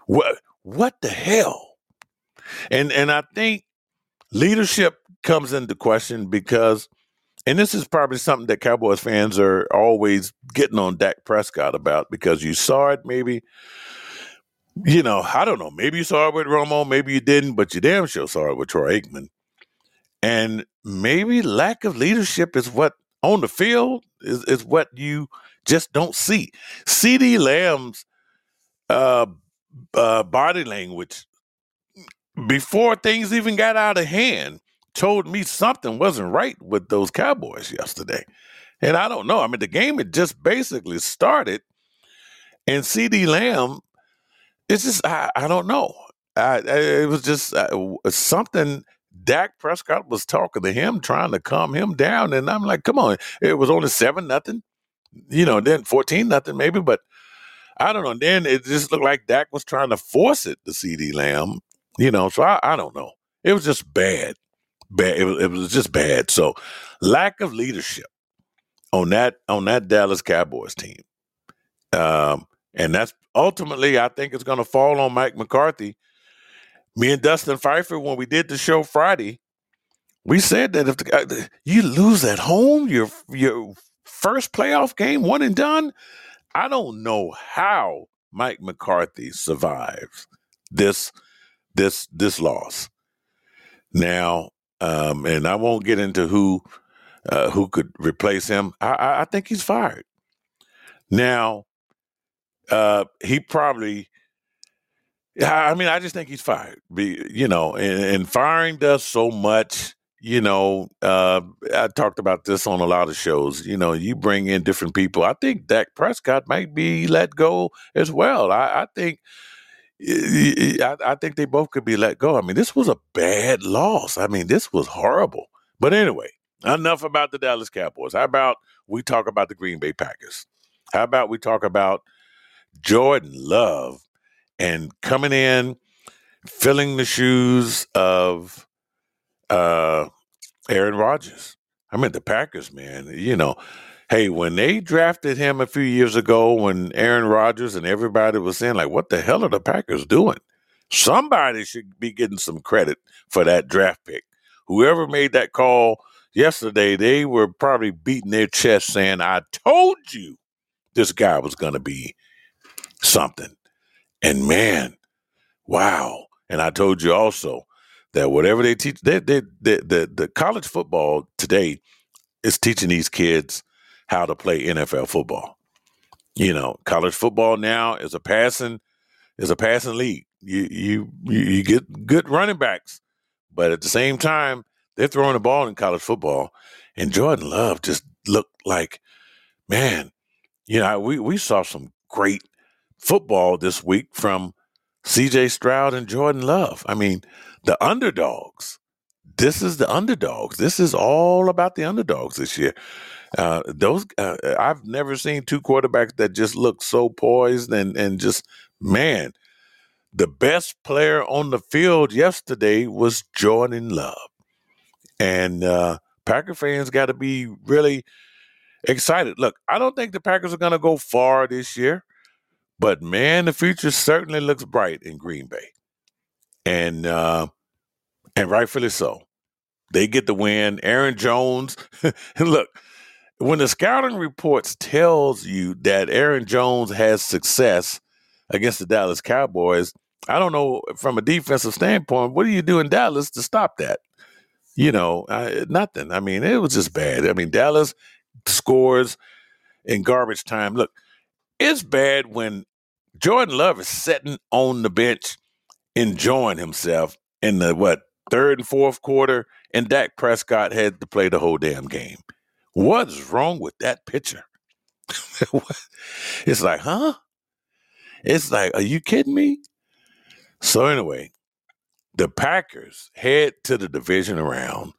what what the hell? And and I think leadership comes into question because and this is probably something that Cowboys fans are always getting on Dak Prescott about because you saw it maybe you know, I don't know. Maybe you saw it with Romo, maybe you didn't, but you damn sure saw it with Troy Aikman. And maybe lack of leadership is what on the field is, is what you just don't see. CeeDee Lamb's uh, uh, body language before things even got out of hand told me something wasn't right with those Cowboys yesterday. And I don't know. I mean, the game had just basically started, and CeeDee Lamb, it's just, I, I don't know. I, I, it was just uh, something. Dak Prescott was talking to him, trying to calm him down, and I'm like, "Come on!" It was only seven nothing, you know, then fourteen nothing maybe, but I don't know. And then it just looked like Dak was trying to force it to CeeDee Lamb, you know. So I, I don't know. It was just bad, bad. It was, it was just bad. So lack of leadership on that on that Dallas Cowboys team, um, and that's ultimately I think it's going to fall on Mike McCarthy. Me and Dustin Pfeiffer, when we did the show Friday, we said that if the, you lose at home, your your first playoff game, one and done, I don't know how Mike McCarthy survives this this this loss. Now, um, and I won't get into who uh, who could replace him. I, I think he's fired. Now, uh, he probably. I mean, I just think he's fired. Be, you know, and, and firing does so much you know, uh, I talked about this on a lot of shows. You know, you bring in different people. I think Dak Prescott might be let go as well. I, I think. I, I think they both could be let go. I mean, this was a bad loss. I mean, this was horrible. But anyway, enough about the Dallas Cowboys. How about we talk about the Green Bay Packers? How about we talk about Jordan Love and coming in, filling the shoes of uh, Aaron Rodgers. I mean, the Packers, man. You know, hey, when they drafted him a few years ago, when Aaron Rodgers and everybody was saying, like, what the hell are the Packers doing? Somebody should be getting some credit for that draft pick. Whoever made that call yesterday, they were probably beating their chest saying, I told you this guy was going to be something. And man, wow. And I told you also, that whatever they teach, they, they, they, the the college football today is teaching these kids how to play NFL football. You know, college football now is a passing is a passing league. You you you get good running backs, but at the same time, they're throwing the ball in college football. And Jordan Love just looked like, man, you know, we we saw some great football this week from C.J. Stroud and Jordan Love. I mean, the underdogs. This is the underdogs. This is all about the underdogs this year. Uh, those uh, I've never seen two quarterbacks that just look so poised and and just man. The best player on the field yesterday was Jordan Love, and uh, Packer fans got to be really excited. Look, I don't think the Packers are going to go far this year, but man, the future certainly looks bright in Green Bay, and uh, and rightfully so. They get the win. Aaron Jones, look, when the scouting reports tells you that Aaron Jones has success against the Dallas Cowboys, I don't know from a defensive standpoint, what do you do in Dallas to stop that? You know, I, nothing. I mean, it was just bad. I mean, Dallas scores in garbage time. Look, it's bad when Jordan Love is sitting on the bench enjoying himself in the what third and fourth quarter, and Dak Prescott had to play the whole damn game. What's wrong with that pitcher? it's like, huh? It's like, are you kidding me? So anyway, the Packers head to the division round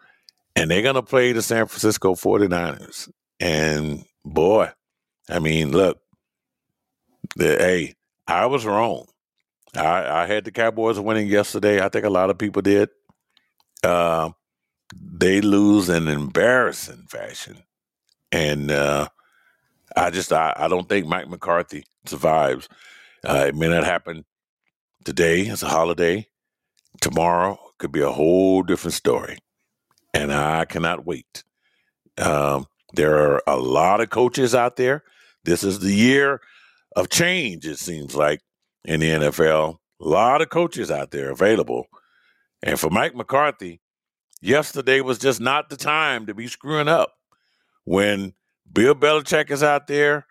and they're going to play the San Francisco 49ers. And boy, I mean, look, the, hey, I was wrong. I, I had the Cowboys winning yesterday. I think a lot of people did. Uh, they lose in embarrassing fashion. And uh, I just I, I, don't think Mike McCarthy survives. Uh, it may not happen today. It's a holiday. tomorrow could be a whole different story. And I cannot wait. Um, there are a lot of coaches out there. This is the year of change, it seems like, in the NFL. A lot of coaches out there available. And for Mike McCarthy, yesterday was just not the time to be screwing up. When Bill Belichick is out there,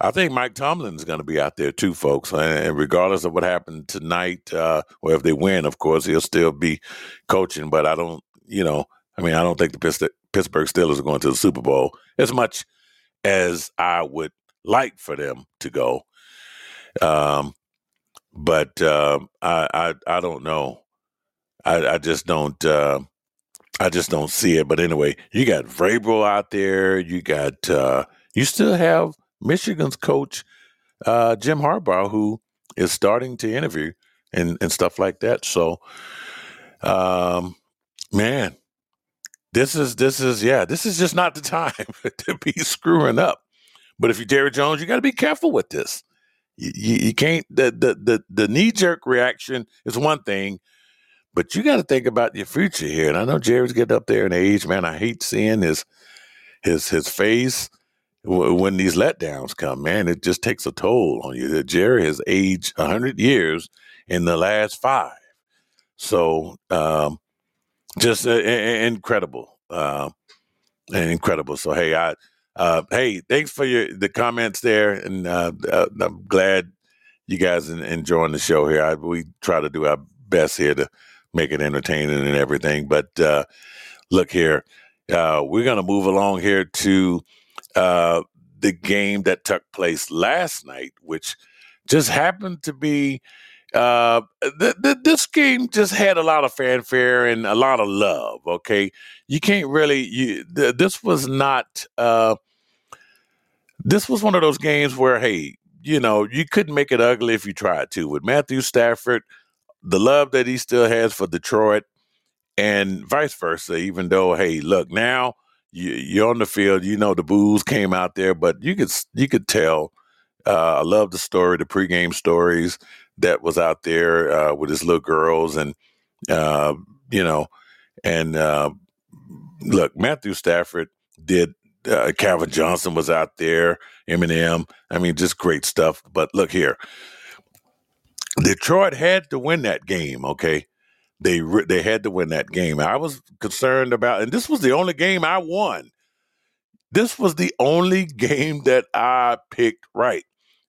I think Mike Tomlin is going to be out there too, folks. And regardless of what happened tonight, uh, or if they win, of course, he'll still be coaching. But I don't, you know, I mean, I don't think the Pittsburgh Steelers are going to the Super Bowl as much as I would like for them to go. Um, but uh, I, I, I don't know. I, I just don't. Uh, I just don't see it. But anyway, you got Vrabel out there. You got. Uh, you still have Michigan's coach uh, Jim Harbaugh, who is starting to interview and and stuff like that. So, um, man, this is this is yeah, this is just not the time to be screwing up. But if you're Jerry Jones, you got to be careful with this. You, you, can't the the the, the knee jerk reaction is one thing, but you got to think about your future here. And I know Jerry's getting up there in age, man. I hate seeing his his his face when these letdowns come, man, it just takes a toll on you. Jerry has aged 100 years in the last five. So, um, just uh, incredible. Uh, incredible. So, hey, I, uh, hey, thanks for your the comments there, and uh, uh, I'm glad you guys enjoying the show here. I, we try to do our best here to make it entertaining and everything. But uh, look here, we're gonna move along here to uh, the game that took place last night, which just happened to be uh, th- th- this game just had a lot of fanfare and a lot of love. Okay, you can't really you. Th- this was not. Uh, this was one of those games where, hey, you know, you couldn't make it ugly if you tried to. With Matthew Stafford, the love that he still has for Detroit, and vice versa. Even though, hey, look now you, you're on the field. You know the boos came out there, but you could you could tell. Uh, I love the story, the pregame stories that was out there uh, with his little girls, and uh, you know, and uh, look, Matthew Stafford did. Uh, Calvin Johnson was out there. Eminem. I mean, just great stuff. But look here, Detroit had to win that game. Okay, they they had to win that game. I was concerned about, and this was the only game I won. This was the only game that I picked right.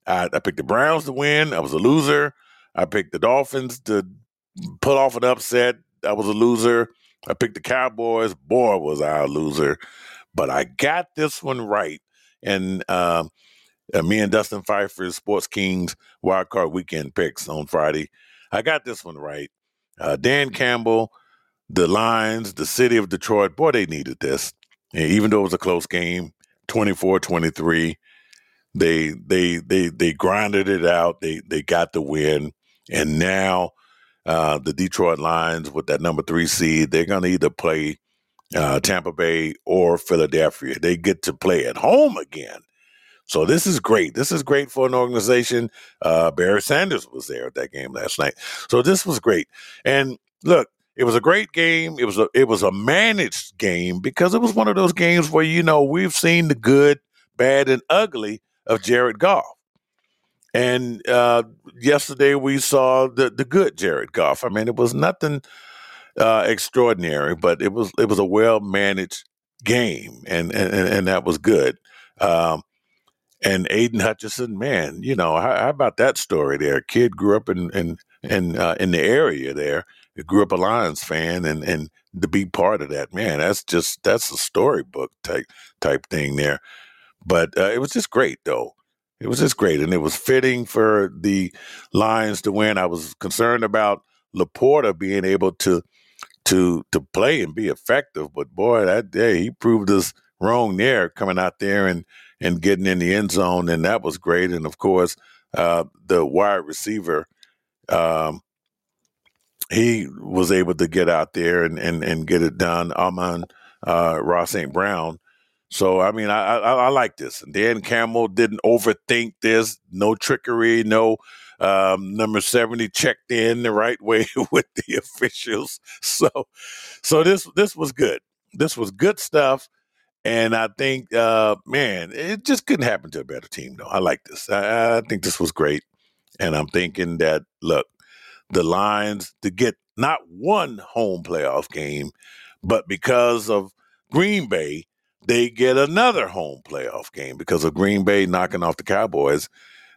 I, I picked the Browns to win. I was a loser. I picked the Dolphins to pull off an upset. I was a loser. I picked the Cowboys. Boy, was I a loser. But I got this one right. And uh, uh, me and Dustin Pfeiffer's Sports Kings Wildcard Weekend picks on Friday. I got this one right. Uh, Dan Campbell, the Lions, the city of Detroit, boy, they needed this. And even though it was a close game, 24-23, they they they they grinded it out. They they got the win. And now uh, the Detroit Lions with that number three seed, they're gonna either play uh, Tampa Bay or Philadelphia. They get to play at home again. So this is great. This is great for an organization. Uh, Barry Sanders was there at that game last night. So this was great. And look, it was a great game. It was a it was a managed game because it was one of those games where you know we've seen the good, bad, and ugly of Jared Goff. And uh, yesterday we saw the the good Jared Goff. I mean, it was nothing uh, extraordinary, but it was it was a well managed game, and and and that was good. Um, and Aidan Hutchinson, man, you know, how, how, about that story there? Kid grew up in in in, uh, in the area there. He grew up a Lions fan, and and to be part of that, man, that's just that's a storybook type type thing there. But uh, it was just great, though. It was just great, and it was fitting for the Lions to win. I was concerned about LaPorta being able to to to play and be effective, but boy, that day he proved us wrong there, coming out there and and getting in the end zone, and that was great. And of course, uh, the wide receiver, um, he was able to get out there and and, and get it done. Amon uh, Ross St. Brown. So I mean, I, I, I like this. Dan Campbell didn't overthink this. No trickery. No um, number seventy checked in the right way with the officials. So, so this this was good. This was good stuff. And I think, uh, man, it just couldn't happen to a better team, though. I like this. I, I think this was great. And I'm thinking that, look, the Lions to get not one home playoff game, but because of Green Bay, they get another home playoff game because of Green Bay knocking off the Cowboys.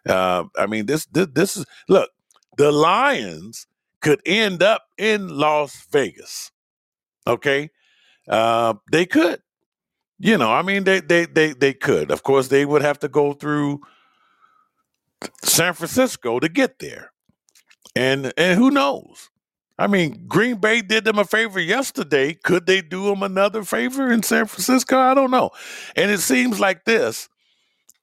Uh, I mean, this, this this is look, the Lions could end up in Las Vegas. Okay, uh, they could. You know, I mean, they they they they could. Of course, they would have to go through San Francisco to get there, and and who knows? I mean, Green Bay did them a favor yesterday. Could they do them another favor in San Francisco? I don't know. And it seems like this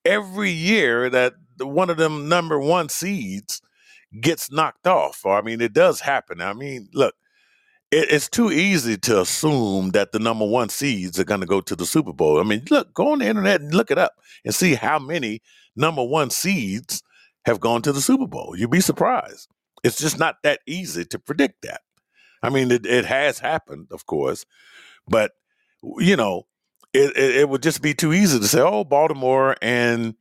every year that one of them number one seeds gets knocked off. Or I mean, it does happen. I mean, look, it, it's too easy to assume that the number one seeds are going to go to the Super Bowl. I mean, look, go on the internet and look it up and see how many number one seeds have gone to the Super Bowl. You'd be surprised. It's just not that easy to predict that. I mean, it, it has happened, of course, but you know, it, it, it would just be too easy to say, oh, Baltimore and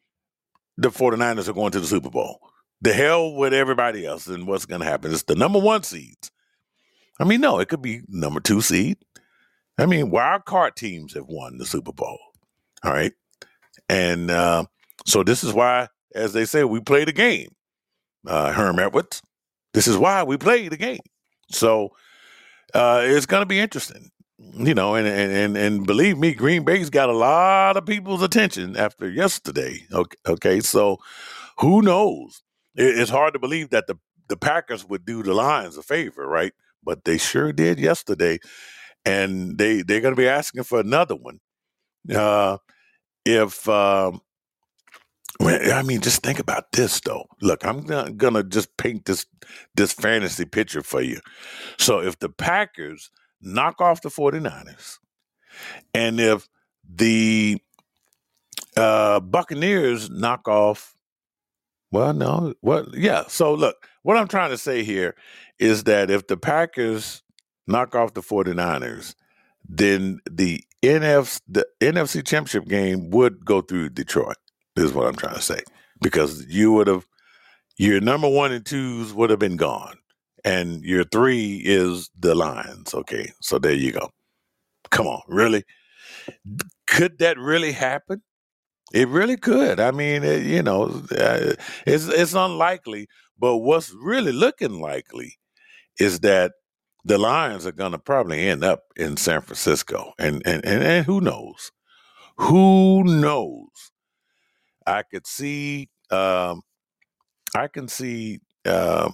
the 49ers are going to the Super Bowl. The hell with everybody else and what's going to happen. It's the number one seeds I mean, no, it could be number two seed. I mean, wild card teams have won the Super Bowl. All right. And uh, so this is why, as they say, we play the game. Uh, Herm Edwards. This is why we play the game. So uh, it's going to be interesting, you know. And, and and and believe me, Green Bay's got a lot of people's attention after yesterday. Okay, okay. So who knows? it's hard to believe that the the Packers would do the Lions a favor, right? but they sure did yesterday, and they they're going to be asking for another one. Uh, if um, I mean, just think about this though. Look, I'm gonna just paint this this fantasy picture for you. So if the Packers knock off the 49ers, and if the uh, Buccaneers knock off, well, no, well, yeah. So look, what I'm trying to say here is that if the Packers knock off the 49ers, then the NFC the NFC championship game would go through Detroit. Is what I'm trying to say. Because you would have your number one and twos would have been gone. And your three is the Lions. Okay. So there you go. Come on, really? Could that really happen? It really could. I mean, it, you know, uh, it's it's unlikely, but what's really looking likely is that the Lions are going to probably end up in San Francisco, and and and, and who knows? Who knows? I could see. Um, I can see. Uh,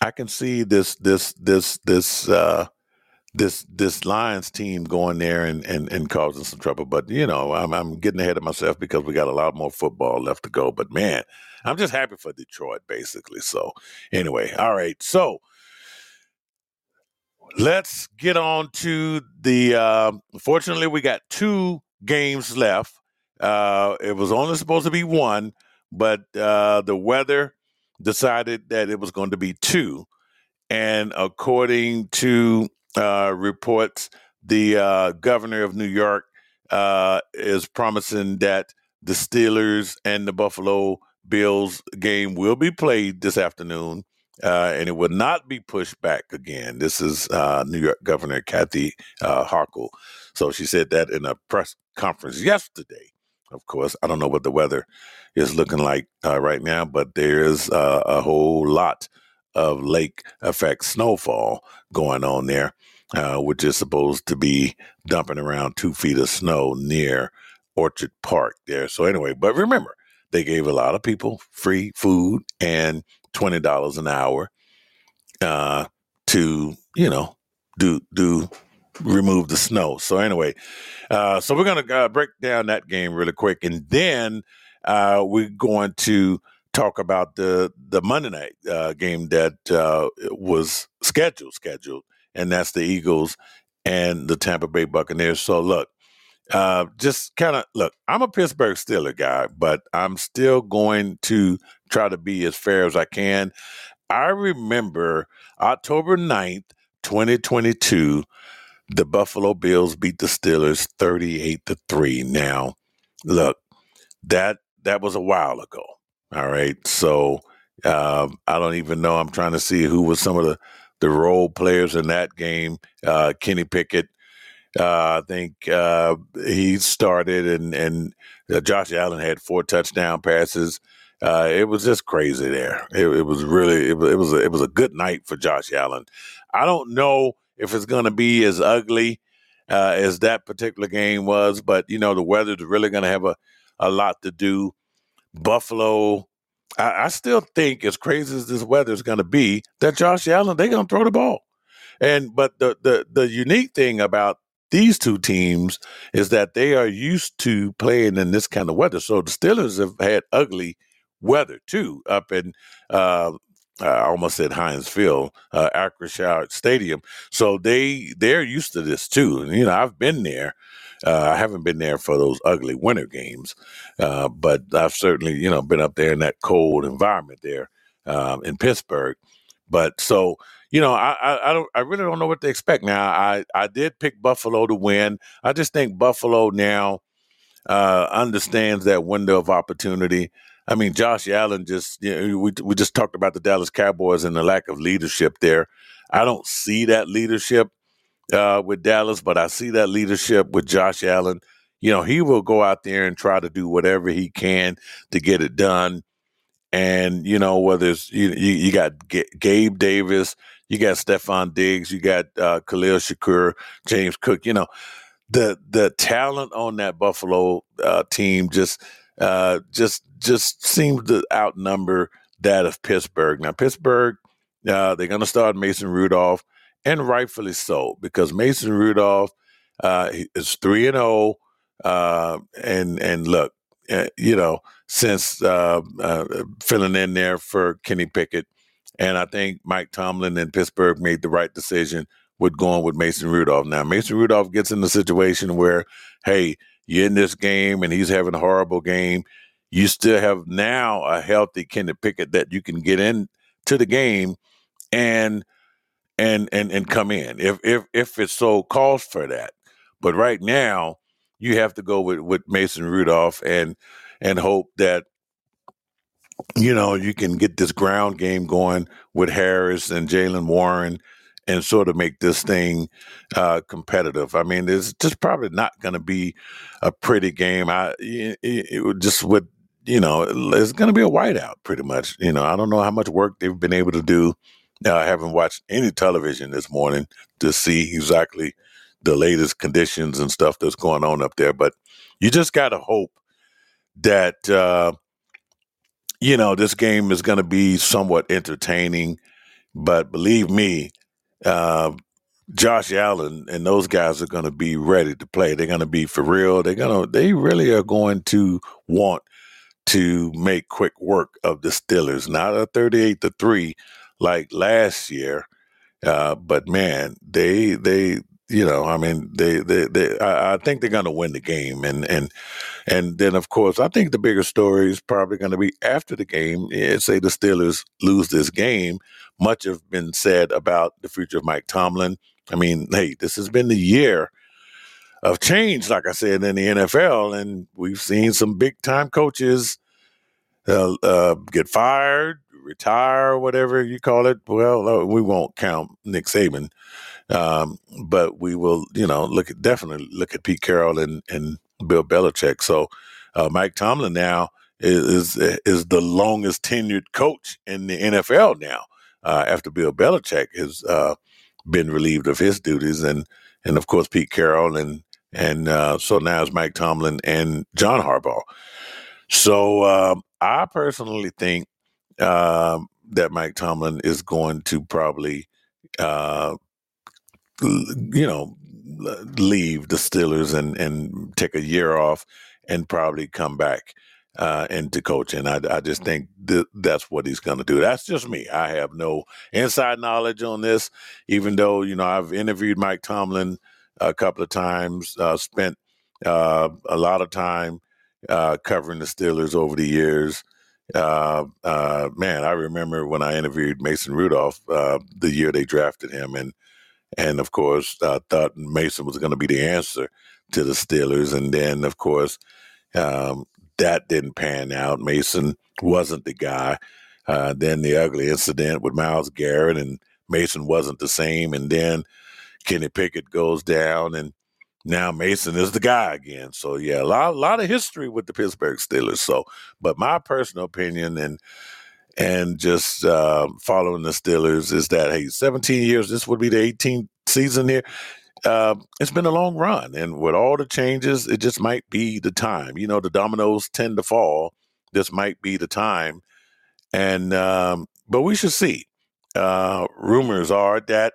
I can see this this this this uh, this this Lions team going there and, and and causing some trouble. But you know, I'm I'm getting ahead of myself because we got a lot more football left to go. But man, I'm just happy for Detroit, basically. So anyway, all right. So let's get on to the. Uh, fortunately, we got two games left. Uh, it was only supposed to be one, but uh, the weather decided that it was going to be two. And according to uh, reports, the uh, governor of New York uh, is promising that the Steelers and the Buffalo Bills game will be played this afternoon, uh, and it will not be pushed back again. This is uh, New York Governor Kathy uh, Hochul. So she said that in a press conference yesterday. Of course, I don't know what the weather is looking like uh, right now, but there is uh, a whole lot of lake effect snowfall going on there, uh, which is supposed to be dumping around two feet of snow near Orchard Park there. So, anyway, but remember, they gave a lot of people free food and twenty dollars an hour uh, to you know do do remove the snow. So anyway, uh, so we're gonna uh, break down that game really quick, and then uh, we're going to talk about the the Monday night uh, game that uh, was scheduled scheduled, and that's the Eagles and the Tampa Bay Buccaneers. So look, uh, just kind of look. I'm a Pittsburgh Steeler guy, but I'm still going to try to be as fair as I can. I remember October 9th, 2022, the Buffalo Bills beat the Steelers 38 to 3. Now, look, that that was a while ago. All right. So um, I don't even know. I'm trying to see who was some of the, the role players in that game. Uh, Kenny Pickett, uh, I think uh, he started, and and uh, Josh Allen had four touchdown passes. Uh, it was just crazy there. It, it was really it, it was a, it was a good night for Josh Allen. I don't know if it's going to be as ugly uh, as that particular game was, but you know the weather's really going to have a a lot to do. Buffalo, I, I still think as crazy as this weather is going to be, that Josh Allen they're going to throw the ball. And but the the the unique thing about these two teams is that they are used to playing in this kind of weather. So the Steelers have had ugly weather too up in uh, I almost said Heinz Field, uh, Acrisure Stadium. So they they're used to this too. And you know, I've been there. Uh, I haven't been there for those ugly winter games, uh, but I've certainly you know been up there in that cold environment there um, in Pittsburgh. But so you know, I, I, I don't I really don't know what to expect now. I I did pick Buffalo to win. I just think Buffalo now uh, understands that window of opportunity. I mean, Josh Allen just you know, we we just talked about the Dallas Cowboys and the lack of leadership there. I don't see that leadership uh, with Dallas, but I see that leadership with Josh Allen. You know, he will go out there and try to do whatever he can to get it done. And you know, whether it's you, you, you got G- Gabe Davis, you got Stefon Diggs, you got uh, Khalil Shakir, James Cook. You know, the the talent on that Buffalo uh, team just uh, just just seems to outnumber that of Pittsburgh. Now, Pittsburgh, uh, they're going to start Mason Rudolph, and rightfully so, because Mason Rudolph uh, is three and zero, oh, uh, and and look, uh, you know, since filling in there for Kenny Pickett, and I think Mike Tomlin and Pittsburgh made the right decision with going with Mason Rudolph. Now, Mason Rudolph gets in the situation where, hey, you're in this game and he's having a horrible game. You still have now a healthy Kenny Pickett that you can get in to the game and and and and come in if if if it so calls for that. But right now, you have to go with with Mason Rudolph and and hope that you know you can get this ground game going with Harris and Jaylen Warren and sort of make this thing uh, competitive. I mean, it's just probably not going to be a pretty game. I it, it just would you know it's going to be a whiteout pretty much. You know, I don't know how much work they've been able to do. Uh, I haven't watched any television this morning to see exactly the latest conditions and stuff that's going on up there, but you just got to hope that uh, you know this game is going to be somewhat entertaining. But believe me, uh, Josh Allen and those guys are going to be ready to play. They're going to be for real. They're going to, they really are going to want to make quick work of the Steelers, not a 38 to 3 like last year. Uh, but man, they, they, you know, I mean, they, they, they I, I think they're going to win the game. And, and, and then of course, I think the bigger story is probably going to be after the game. Yeah, say the Steelers lose this game much has been said about the future of Mike Tomlin. I mean, hey, this has been the year of change, like I said, in the NFL, and we've seen some big time coaches uh, uh, get fired, retire, whatever you call it. Well, we won't count Nick Saban, um, but we will, you know, look at definitely look at Pete Carroll and, and Bill Belichick. So uh, Mike Tomlin now is is the longest tenured coach in the NFL now uh, after Bill Belichick has uh, been relieved of his duties, and and of course Pete Carroll, and and uh, so now it's Mike Tomlin and John Harbaugh. So um, I personally think um, that Mike Tomlin is going to probably, uh, you know, leave the Steelers and and take a year off and probably come back uh, into coaching. I, I just think th- that's what he's going to do. That's just me. I have no inside knowledge on this, even though, you know, I've interviewed Mike Tomlin a couple of times, uh, spent uh, a lot of time uh, covering the Steelers over the years. Uh, uh, man, I remember when I interviewed Mason Rudolph the year they drafted him, and and of course I thought Mason was going to be the answer to the Steelers, and then of course um, that didn't pan out. Mason wasn't the guy. Uh, then the ugly incident with Myles Garrett, and Mason wasn't the same, and then Kenny Pickett goes down, and now Mason is the guy again. So yeah, a lot, a lot of history with the Pittsburgh Steelers. So, but my personal opinion and and just uh, following the Steelers is that hey, 17 years. This would be the 18th season here. Uh, it's been a long run, and with all the changes, it just might be the time. You know, the dominoes tend to fall. This might be the time, and um, but we should see. Uh, rumors are that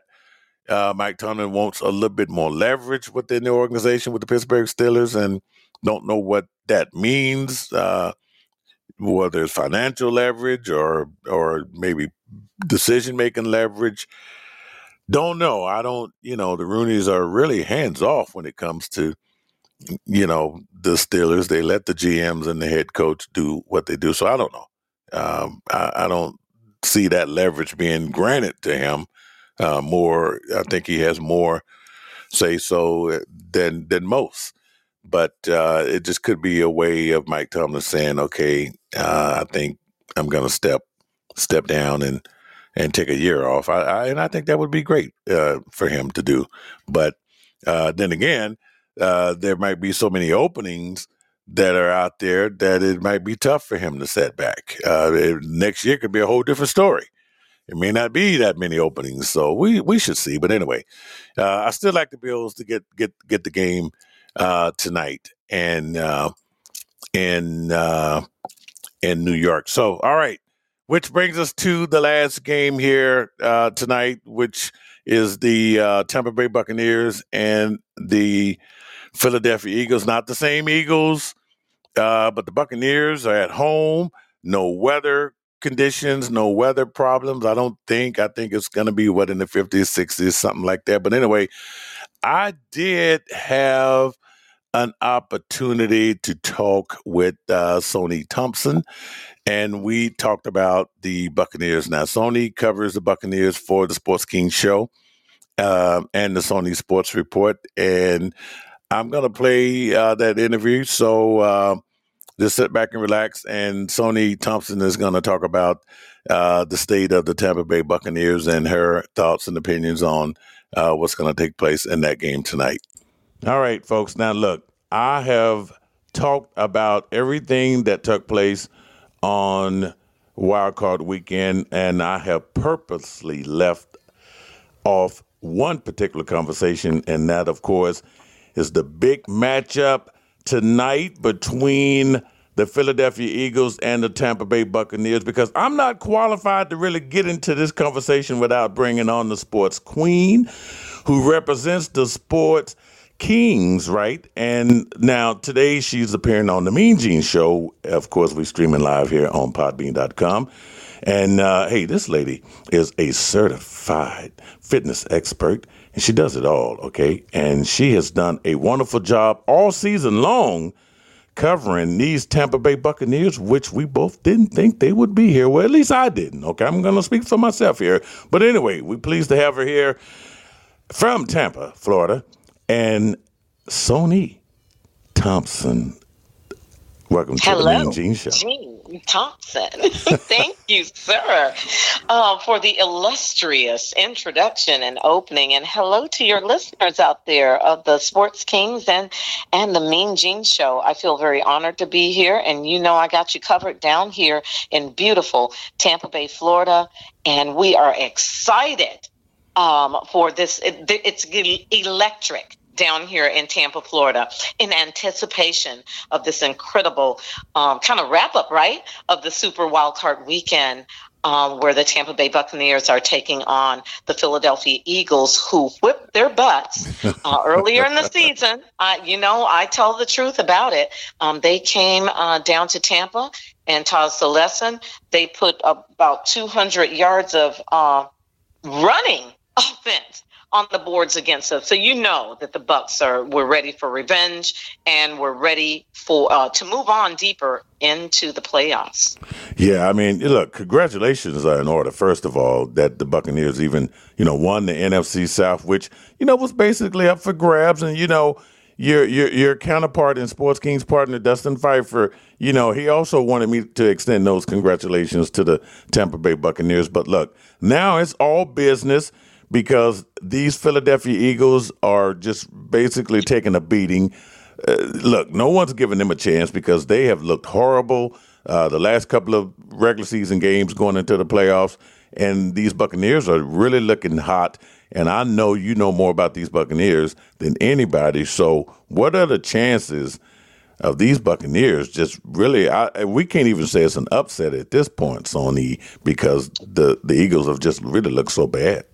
uh, Mike Tomlin wants a little bit more leverage within the organization with the Pittsburgh Steelers, and don't know what that means. Uh, whether it's financial leverage or or maybe decision making leverage. Don't know. I don't. You know, the Rooneys are really hands off when it comes to you know the Steelers. They let the GMs and the head coach do what they do. So I don't know. Um, I, I don't see that leverage being granted to him uh, more. I think he has more say so uh, than than most. But uh, it just could be a way of Mike Tomlin saying, "Okay, uh, I think I'm going to step step down and and take a year off." I, I, and I think that would be great uh, for him to do. But uh, then again, there might be so many openings that are out there that it might be tough for him to set back. next year could be a whole different story it may not be that many openings, so we we should see. But anyway, uh, I still like the Bills to get get get the game uh, tonight and uh, in uh, in New York. So all right, which brings us to the last game here uh, tonight, which is the uh, Tampa Bay Buccaneers and the Philadelphia Eagles. Not the same Eagles, uh, but the Buccaneers are at home. No weather conditions, no weather problems. I don't think. I think it's going to be what in the 50s, 60s, something like that. But anyway, I did have an opportunity to talk with uh, Sonee Thompson, and we talked about the Buccaneers. Now, Sonee covers the Buccaneers for the Sports King show uh, and the Sonee Sports Report, and I'm going to play uh, that interview. So, uh, just sit back and relax. And Sonee Thompson is going to talk about uh, the state of the Tampa Bay Buccaneers and her thoughts and opinions on uh, what's going to take place in that game tonight. All right, folks. Now, look, I have talked about everything that took place on Wildcard Weekend, and I have purposely left off one particular conversation, and that, of course, is the big matchup tonight between the Philadelphia Eagles and the Tampa Bay Buccaneers because I'm not qualified to really get into this conversation without bringing on the sports queen who represents the sports kings, right? And now today she's appearing on the Mean Gene Show. Of course, we're streaming live here on podbean.com. And uh, hey, this lady is a certified fitness expert and she does it all, okay? And she has done a wonderful job all season long covering these Tampa Bay Buccaneers, which we both didn't think they would be here. Well, at least I didn't, okay? I'm going to speak for myself here. But anyway, we're pleased to have her here from Tampa, Florida. And Sonee Thompson Welcome to Hello, the Mean Gene Show. Gene Thompson. Thank you, sir, uh, for the illustrious introduction and opening. And hello to your listeners out there of the Sports Kings and, and the Mean Gene Show. I feel very honored to be here. And you know, I got you covered down here in beautiful Tampa Bay, Florida. And we are excited um, for this. It, it's electric down here in Tampa, Florida, in anticipation of this incredible um, kind of wrap up, right, of the Super Wildcard Weekend. Um, where the Tampa Bay Buccaneers are taking on the Philadelphia Eagles, who whipped their butts uh, earlier in the season. Uh, you know, I tell the truth about it. Um, they came uh, down to Tampa and taught us a lesson. They put about 200 yards of uh, running offense on the boards against us. So you know that the Bucs are we're ready for revenge and we're ready for uh, to move on deeper into the playoffs. Yeah, I mean, look, congratulations are in order. First of all, that the Buccaneers even you know won the NFC South, which you know was basically up for grabs, and you know. Your, your your counterpart in Sports Kings partner Dustin Pfeiffer, you know, he also wanted me to extend those congratulations to the Tampa Bay Buccaneers. But look, now it's all business because these Philadelphia Eagles are just basically taking a beating. Uh, look, no one's giving them a chance because they have looked horrible uh, the last couple of regular season games going into the playoffs, and these Buccaneers are really looking hot. And I know you know more about these Buccaneers than anybody. So, what are the chances of these Buccaneers just really? I, we can't even say it's an upset at this point, Sonee, because the the Eagles have just really looked so bad.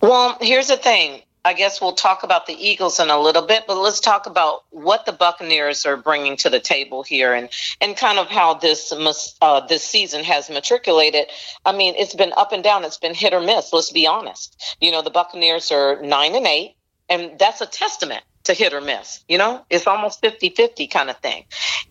Well, here's the thing. I guess we'll talk about the Eagles in a little bit, but let's talk about what the Buccaneers are bringing to the table here, and and kind of how this uh, this season has matriculated. I mean, it's been up and down. It's been hit or miss. Let's be honest. You know, the Buccaneers are nine and eight, and that's a testament to hit or miss. You know, it's almost 50-50 kind of thing.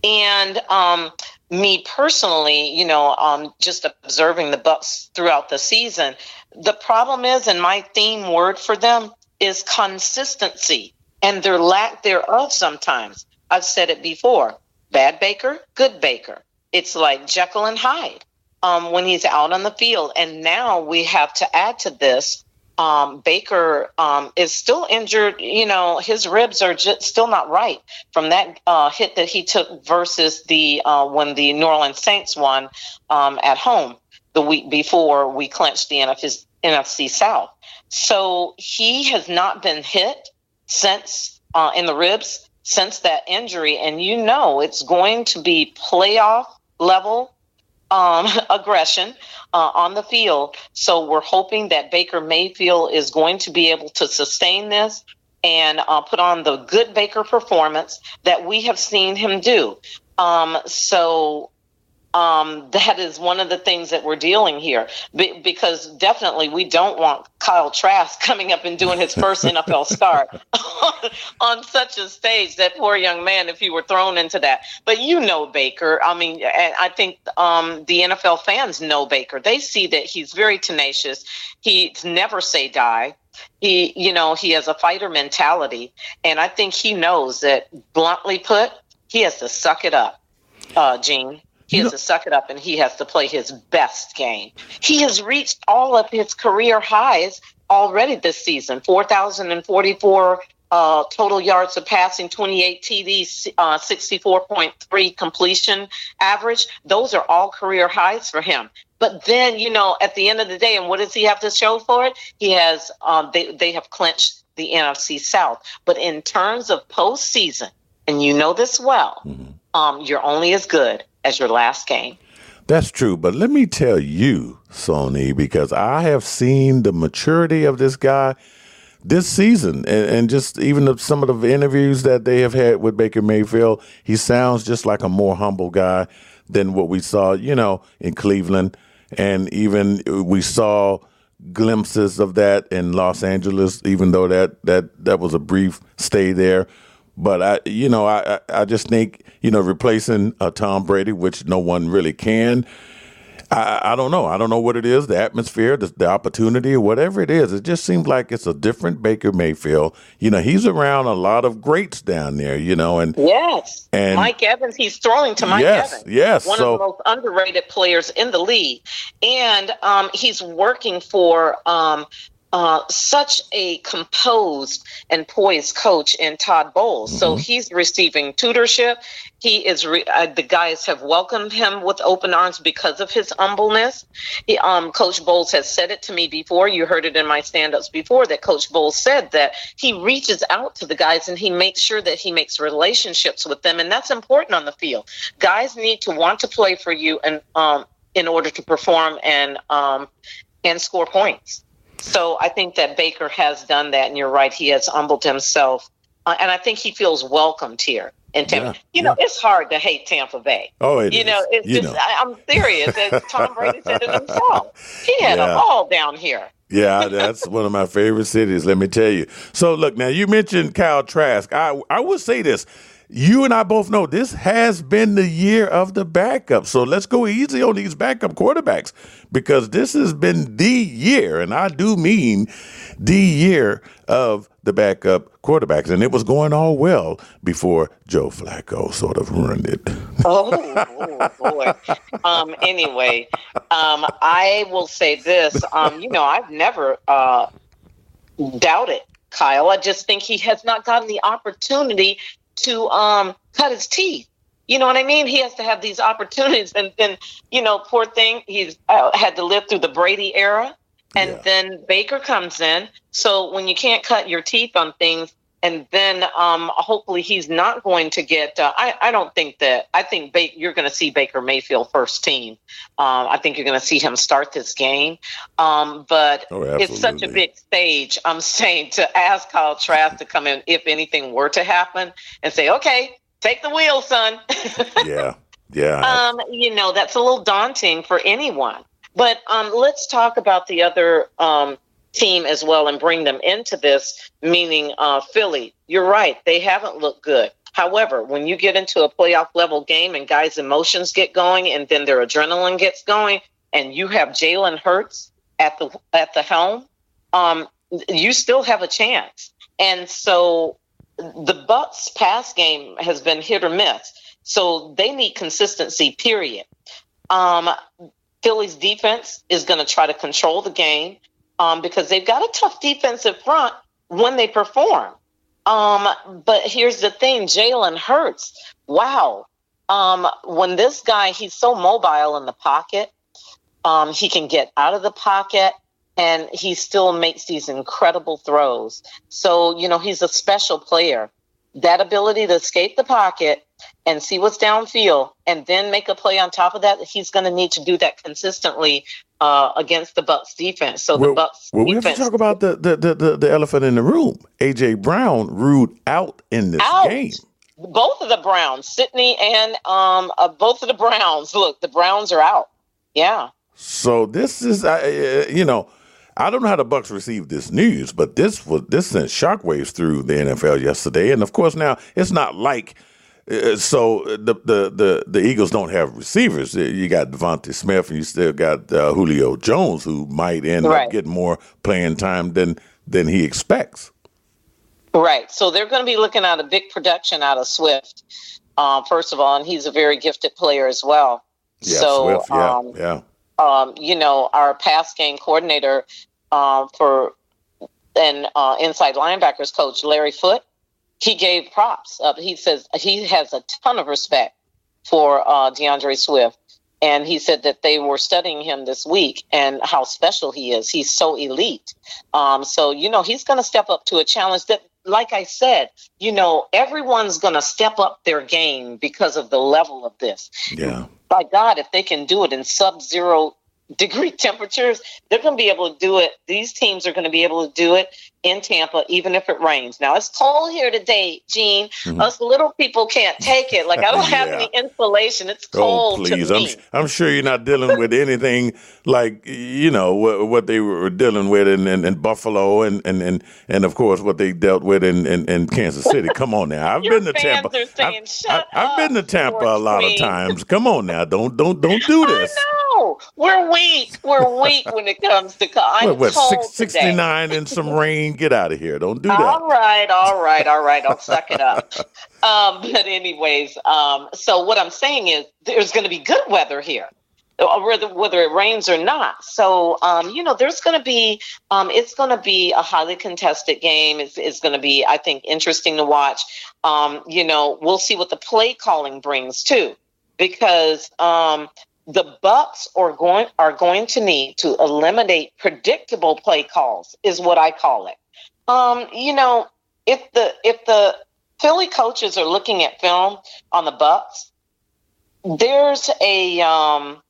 And um, me personally, you know, um, just observing the Bucs throughout the season, the problem is, and my theme word for them is consistency and their lack thereof sometimes. I've said it before bad Baker, good Baker. It's like Jekyll and Hyde um, when he's out on the field. And now we have to add to this um, Baker um, is still injured. You know, his ribs are just still not right from that uh, hit that he took versus the uh, when the New Orleans Saints won um, at home the week before we clinched the NFC, NFC South. So he has not been hit since uh, in the ribs since that injury, and you know it's going to be playoff level um, aggression uh, on the field. So we're hoping that Baker Mayfield is going to be able to sustain this and uh, put on the good Baker performance that we have seen him do. Um, so um, that is one of the things that we're dealing here Be- because definitely we don't want Kyle Trask coming up and doing his first NFL start on such a stage. That poor young man, if he were thrown into that. But you know Baker. I mean, I think um, the NFL fans know Baker. They see that he's very tenacious. He's never say die he you know he has a fighter mentality and i think he knows that bluntly put he has to suck it up uh gene he has to suck it up and he has to play his best game. He has reached all of his career highs already this season 4,044 uh, total yards of passing, 28 TDs, uh, 64.3 completion average. Those are all career highs for him. But then, you know, at the end of the day, and what does he have to show for it? He has, um, they, they have clinched the NFC South. But in terms of postseason, and you know this well, mm-hmm. um, you're only as good as your last game. That's true, but let me tell you, Sonee, because I have seen the maturity of this guy this season, and, and just even the, some of the interviews that they have had with Baker Mayfield, he sounds just like a more humble guy than what we saw, you know, in Cleveland, and even we saw glimpses of that in Los Angeles, even though that that that was a brief stay there. But I, you know, I, I just think, you know, replacing uh, Tom Brady, which no one really can. I, I don't know. I don't know what it is, the atmosphere, the, the opportunity, whatever it is. It just seems like it's a different Baker Mayfield. You know, he's around a lot of greats down there. You know, and yes, and Mike Evans. He's throwing to Mike yes, Evans. Yes, one so, of the most underrated players in the league, and um, he's working for um, uh, such a composed and poised coach in Todd Bowles. Mm-hmm. So he's receiving tutorship. He is re- uh, the guys have welcomed him with open arms because of his humbleness. He, um, coach Bowles has said it to me before. You heard it in my stand-ups before that Coach Bowles said that he reaches out to the guys and he makes sure that he makes relationships with them, and that's important on the field. Guys need to want to play for you and um, in order to perform and um, and score points. So I think that Baker has done that, and you're right. He has humbled himself, uh, and I think he feels welcomed here in Tampa. Yeah, you know, yeah. it's hard to hate Tampa Bay. Oh, it you is. know, it's you just know. I, am serious. As Tom Brady said it himself, he had yeah. a ball down here. yeah, that's one of my favorite cities. Let me tell you. So, look, now you mentioned Kyle Trask. I I will say this: you and I both know this has been the year of the backup. So let's go easy on these backup quarterbacks because this has been the year, and I do mean the year of the backup quarterbacks. And it was going all well before Joe Flacco sort of ruined it. oh, oh, boy. Um, anyway, um, I will say this. Um, you know, I've never uh, doubted Kyle. I just think he has not gotten the opportunity to um, cut his teeth. You know what I mean? He has to have these opportunities, and then you know, poor thing, he's uh, had to live through the Brady era, and yeah. then Baker comes in. So when you can't cut your teeth on things, and then um, hopefully he's not going to get. Uh, I, I don't think that. I think ba- you're going to see Baker Mayfield first team. Um, I think you're going to see him start this game. Um, but oh, it's such a big stage. I'm saying to ask Kyle Trask to come in if anything were to happen and say, "Okay, take the wheel, son." yeah, yeah. Um, you know that's a little daunting for anyone. But um, let's talk about the other um, team as well and bring them into this, meaning uh, Philly. You're right, they haven't looked good. However, when you get into a playoff level game and guys' emotions get going and then their adrenaline gets going, and you have Jalen Hurts at the at the helm, um, you still have a chance. And so the Bucs pass game has been hit or miss. So they need consistency, period. Um, Philly's defense is going to try to control the game um, because they've got a tough defensive front when they perform. Um, but here's the thing Jalen Hurts, wow. Um, when this guy, he's so mobile in the pocket, um, he can get out of the pocket and he still makes these incredible throws. So, you know, he's a special player. That ability to escape the pocket and see what's downfield and then make a play on top of that, he's going to need to do that consistently uh, against the Bucs defense. So well, the Bucs. Well, we have to talk about the, the the, the the elephant in the room. AJ Brown ruled out in this out. game. Both of the Browns, Sydney and um, uh, both of the Browns. Look, the Browns are out. Yeah. So this is, uh, you know, I don't know how the Bucs received this news, but this was this sent shockwaves through the NFL yesterday, and of course now it's not like so uh, the, the the the Eagles don't have receivers. Uh, you got DeVonta Smith, and you still got uh, Julio Jones, who might end right. up getting more playing time than than he expects. Right. So they're going to be looking at a big production out of Swift, uh, first of all, and he's a very gifted player as well. Yeah, so, Swift. Yeah, um, yeah. Um, you know, our pass game coordinator uh, for and inside linebackers coach Larry Foote he gave props. Uh, he says he has a ton of respect for uh, D'Andre Swift. And he said that they were studying him this week and how special he is. He's so elite. Um, so, you know, he's going to step up to a challenge that, like I said, you know, everyone's going to step up their game because of the level of this. Yeah. By God, if they can do it in sub zero degree temperatures, they're going to be able to do it. These teams are going to be able to do it in Tampa, even if it rains. Now it's cold here today, Gene. Mm-hmm. Us little people can't take it. Like I don't have yeah. any insulation. It's oh, cold. Oh, please! I'm, I'm sure you're not dealing with anything like you know what, what they were dealing with in, in, in, Buffalo and, and, and and of course what they dealt with in, in, in Kansas City. Come on now, I've been to Tampa. Saying, I've, I've, been to Tampa a lot of times. Come on now, don't don't don't do this. We're weak. We're weak when it comes to. I'm what, what, cold 69 and some rain get out of here. Don't do that. All right, all right, all right. I'll suck it up. Um, but anyways, um, so what I'm saying is there's going to be good weather here. Uh, whether whether it rains or not, so um, you know there's going to be um, it's going to be a highly contested game. It's, it's going to be I think interesting to watch. Um, you know we'll see what the play calling brings too, because um, the Bucs are going are going to need to eliminate predictable play calls, is what I call it. Um, you know, if the if the Philly coaches are looking at film on the Bucs, there's a um,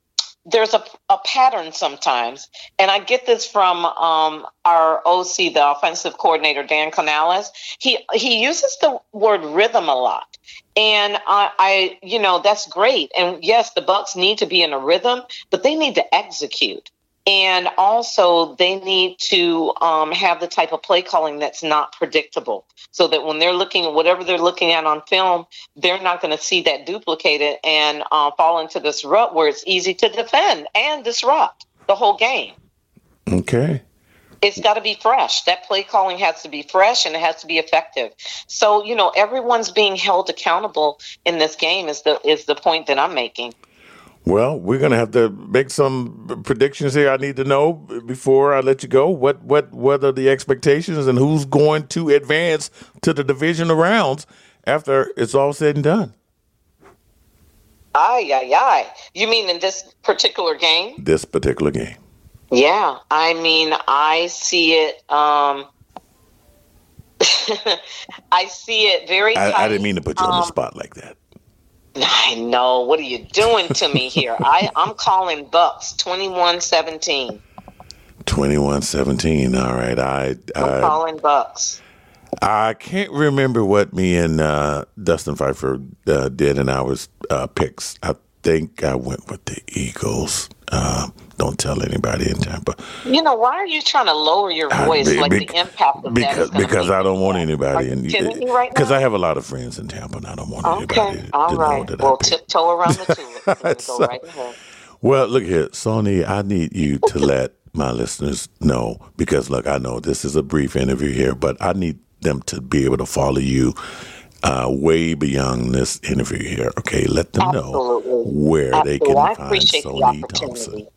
there's a, a pattern sometimes, and I get this from um, our OC, the offensive coordinator Dan Canales. He he uses the word rhythm a lot, and I, I you know that's great. And yes, the Bucs need to be in a rhythm, but they need to execute. And also, they need to um, have the type of play calling that's not predictable so that when they're looking at whatever they're looking at on film, they're not going to see that duplicated and uh, fall into this rut where it's easy to defend and disrupt the whole game. Okay. It's got to be fresh. That play calling has to be fresh and it has to be effective. So, you know, everyone's being held accountable in this game is the is the point that I'm making. Well, we're going to have to make some predictions here. I need to know before I let you go what what what are the expectations and who's going to advance to the division rounds after it's all said and done. Aye, aye, aye. You mean in this particular game? This particular game. Yeah, I mean, I see it. Um, I see it very. I, I, didn't mean to put you um, on the um, spot like that. I know. What are you doing to me here? I, I'm calling Bucs 21 17. 21 17. All right. I, I, am calling Bucs. I can't remember what me and uh, Dustin Pfeiffer uh, did in our uh, picks. I think I went with the Eagles. Uh, don't tell anybody in Tampa. You know, why are you trying to lower your voice? I, like be, the impact of because, that because I don't want anybody in. Because right I have a lot of friends in Tampa, and I don't want okay. anybody. All to right. Know that well, tiptoe around the tulip. so, right well, look here, Sonee. I need you to let my listeners know because, look, I know this is a brief interview here, but I need them to be able to follow you uh, way beyond this interview here. Okay, let them Absolutely. know where Absolutely. they can I find Sonee Thompson.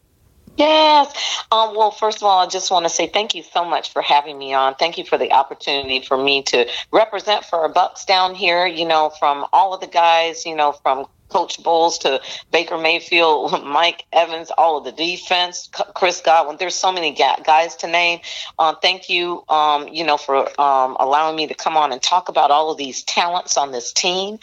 Yes. Um, well, first of all, I just want to say thank you so much for having me on. Thank you for the opportunity for me to represent for our Bucs down here. You know, from all of the guys, you know, from Coach Bowles to Baker Mayfield, Mike Evans, all of the defense, Chris Godwin. There's so many guys to name. Um, thank you, um, you know, for um, allowing me to come on and talk about all of these talents on this team.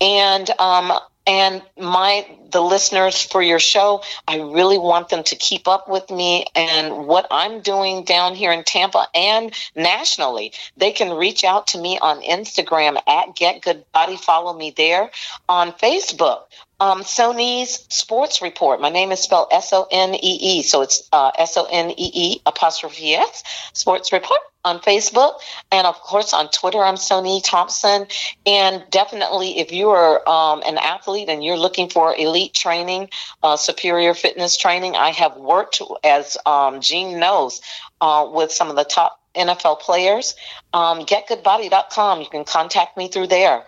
And um, and my the listeners for your show i really want them to keep up with me and what i'm doing down here in tampa and nationally. They can reach out to me on instagram at get good body. Follow me there. On facebook um, Sonee's Sports Report. My name is spelled S O N E E, so it's uh, S O N E E apostrophe S Sports Report on Facebook, and of course on Twitter. I'm Sonee Thompson, and definitely if you are um, an athlete and you're looking for elite training, uh, superior fitness training, I have worked as um, Gene knows uh, with some of the top NFL players. Um, GetGoodBody.com. You can contact me through there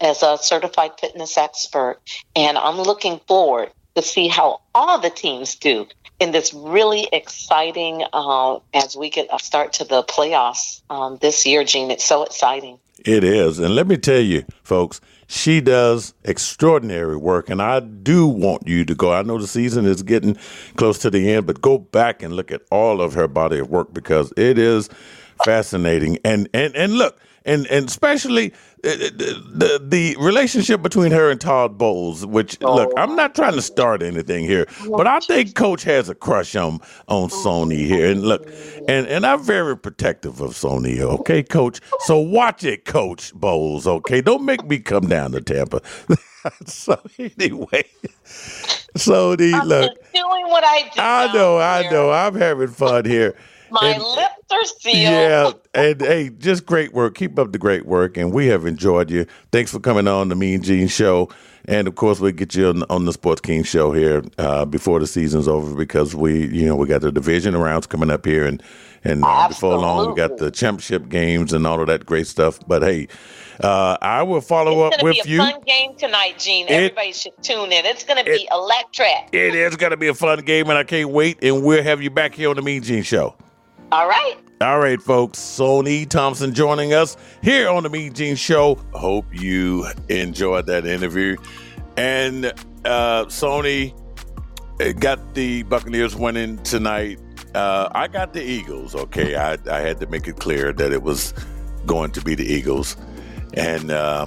as a certified fitness expert. And I'm looking forward to see how all the teams do in this really exciting uh, as we get a start to the playoffs um, this year, Gene. It's so exciting. It is. And let me tell you, folks, she does extraordinary work. And I do want you to go. I know the season is getting close to the end, but go back and look at all of her body of work because it is fascinating. And and and look, and and especially uh, uh, the the relationship between her and Todd Bowles. Which oh. look, I'm not trying to start anything here, but I think Coach has a crush on on Sonee here. And look, and and I'm very protective of Sonee. Okay, Coach. So watch it, Coach Bowles. Okay, don't make me come down to Tampa. so anyway, so the look doing what I do. I know, I know. I'm having fun here. My and, lips are sealed. Yeah, and hey, just great work. Keep up the great work, and we have enjoyed you. Thanks for coming on the Mean Gene Show, and of course, we'll get you on, on the Sports King Show here uh, before the season's over because we, you know, we got the division rounds coming up here, and and uh, before long we got the championship games and all of that great stuff. But hey. Uh, I will follow it's up with you. It's going to be a fun game tonight, Gene. It, Everybody should tune in. It's going to be electric. It is going to be a fun game, and I can't wait. And we'll have you back here on the Mean Gene Show. All right. All right, folks. Sonee Thompson joining us here on the Mean Gene Show. Hope you enjoyed that interview. And uh, Sonee got the Buccaneers winning tonight. Uh, I got the Eagles. Okay, I, I, had to make it clear that it was going to be the Eagles, and uh,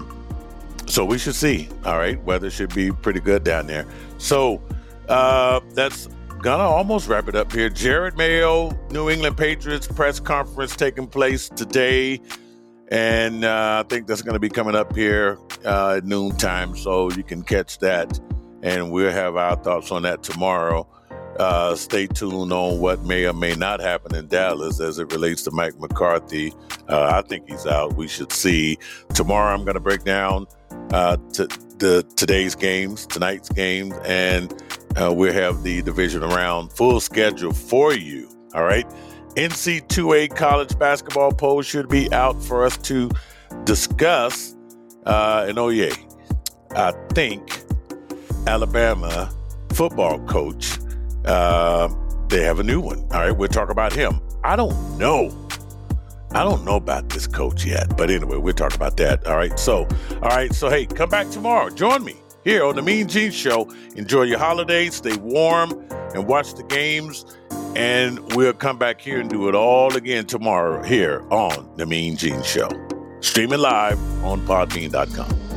so we should see. All right, weather should be pretty good down there. So uh, that's gonna almost wrap it up here. Jerod Mayo, New England Patriots press conference taking place today. And uh, I think that's to be coming up here uh, at noontime, so you can catch that. And we'll have our thoughts on that tomorrow. uh, stay tuned on what may or may not happen in Dallas as it relates to Mike McCarthy. Uh, I think he's out. We should see. Tomorrow, I'm going to break down uh, t- the today's games, tonight's games, and uh, we'll have the division around full schedule for you. All right. NC2A college basketball poll should be out for us to discuss. Uh, and oh, yeah, I think Alabama football coach uh, they have a new one. All right, we'll talk about him. I don't know. I don't know about this coach yet, but anyway, we'll talk about that. All right. So, all right. So, hey, come back tomorrow. Join me here on the Mean Gene Show. Enjoy your holidays. Stay warm and watch the games. And we'll come back here and do it all again tomorrow here on the Mean Gene Show. Streaming live on podbean.com.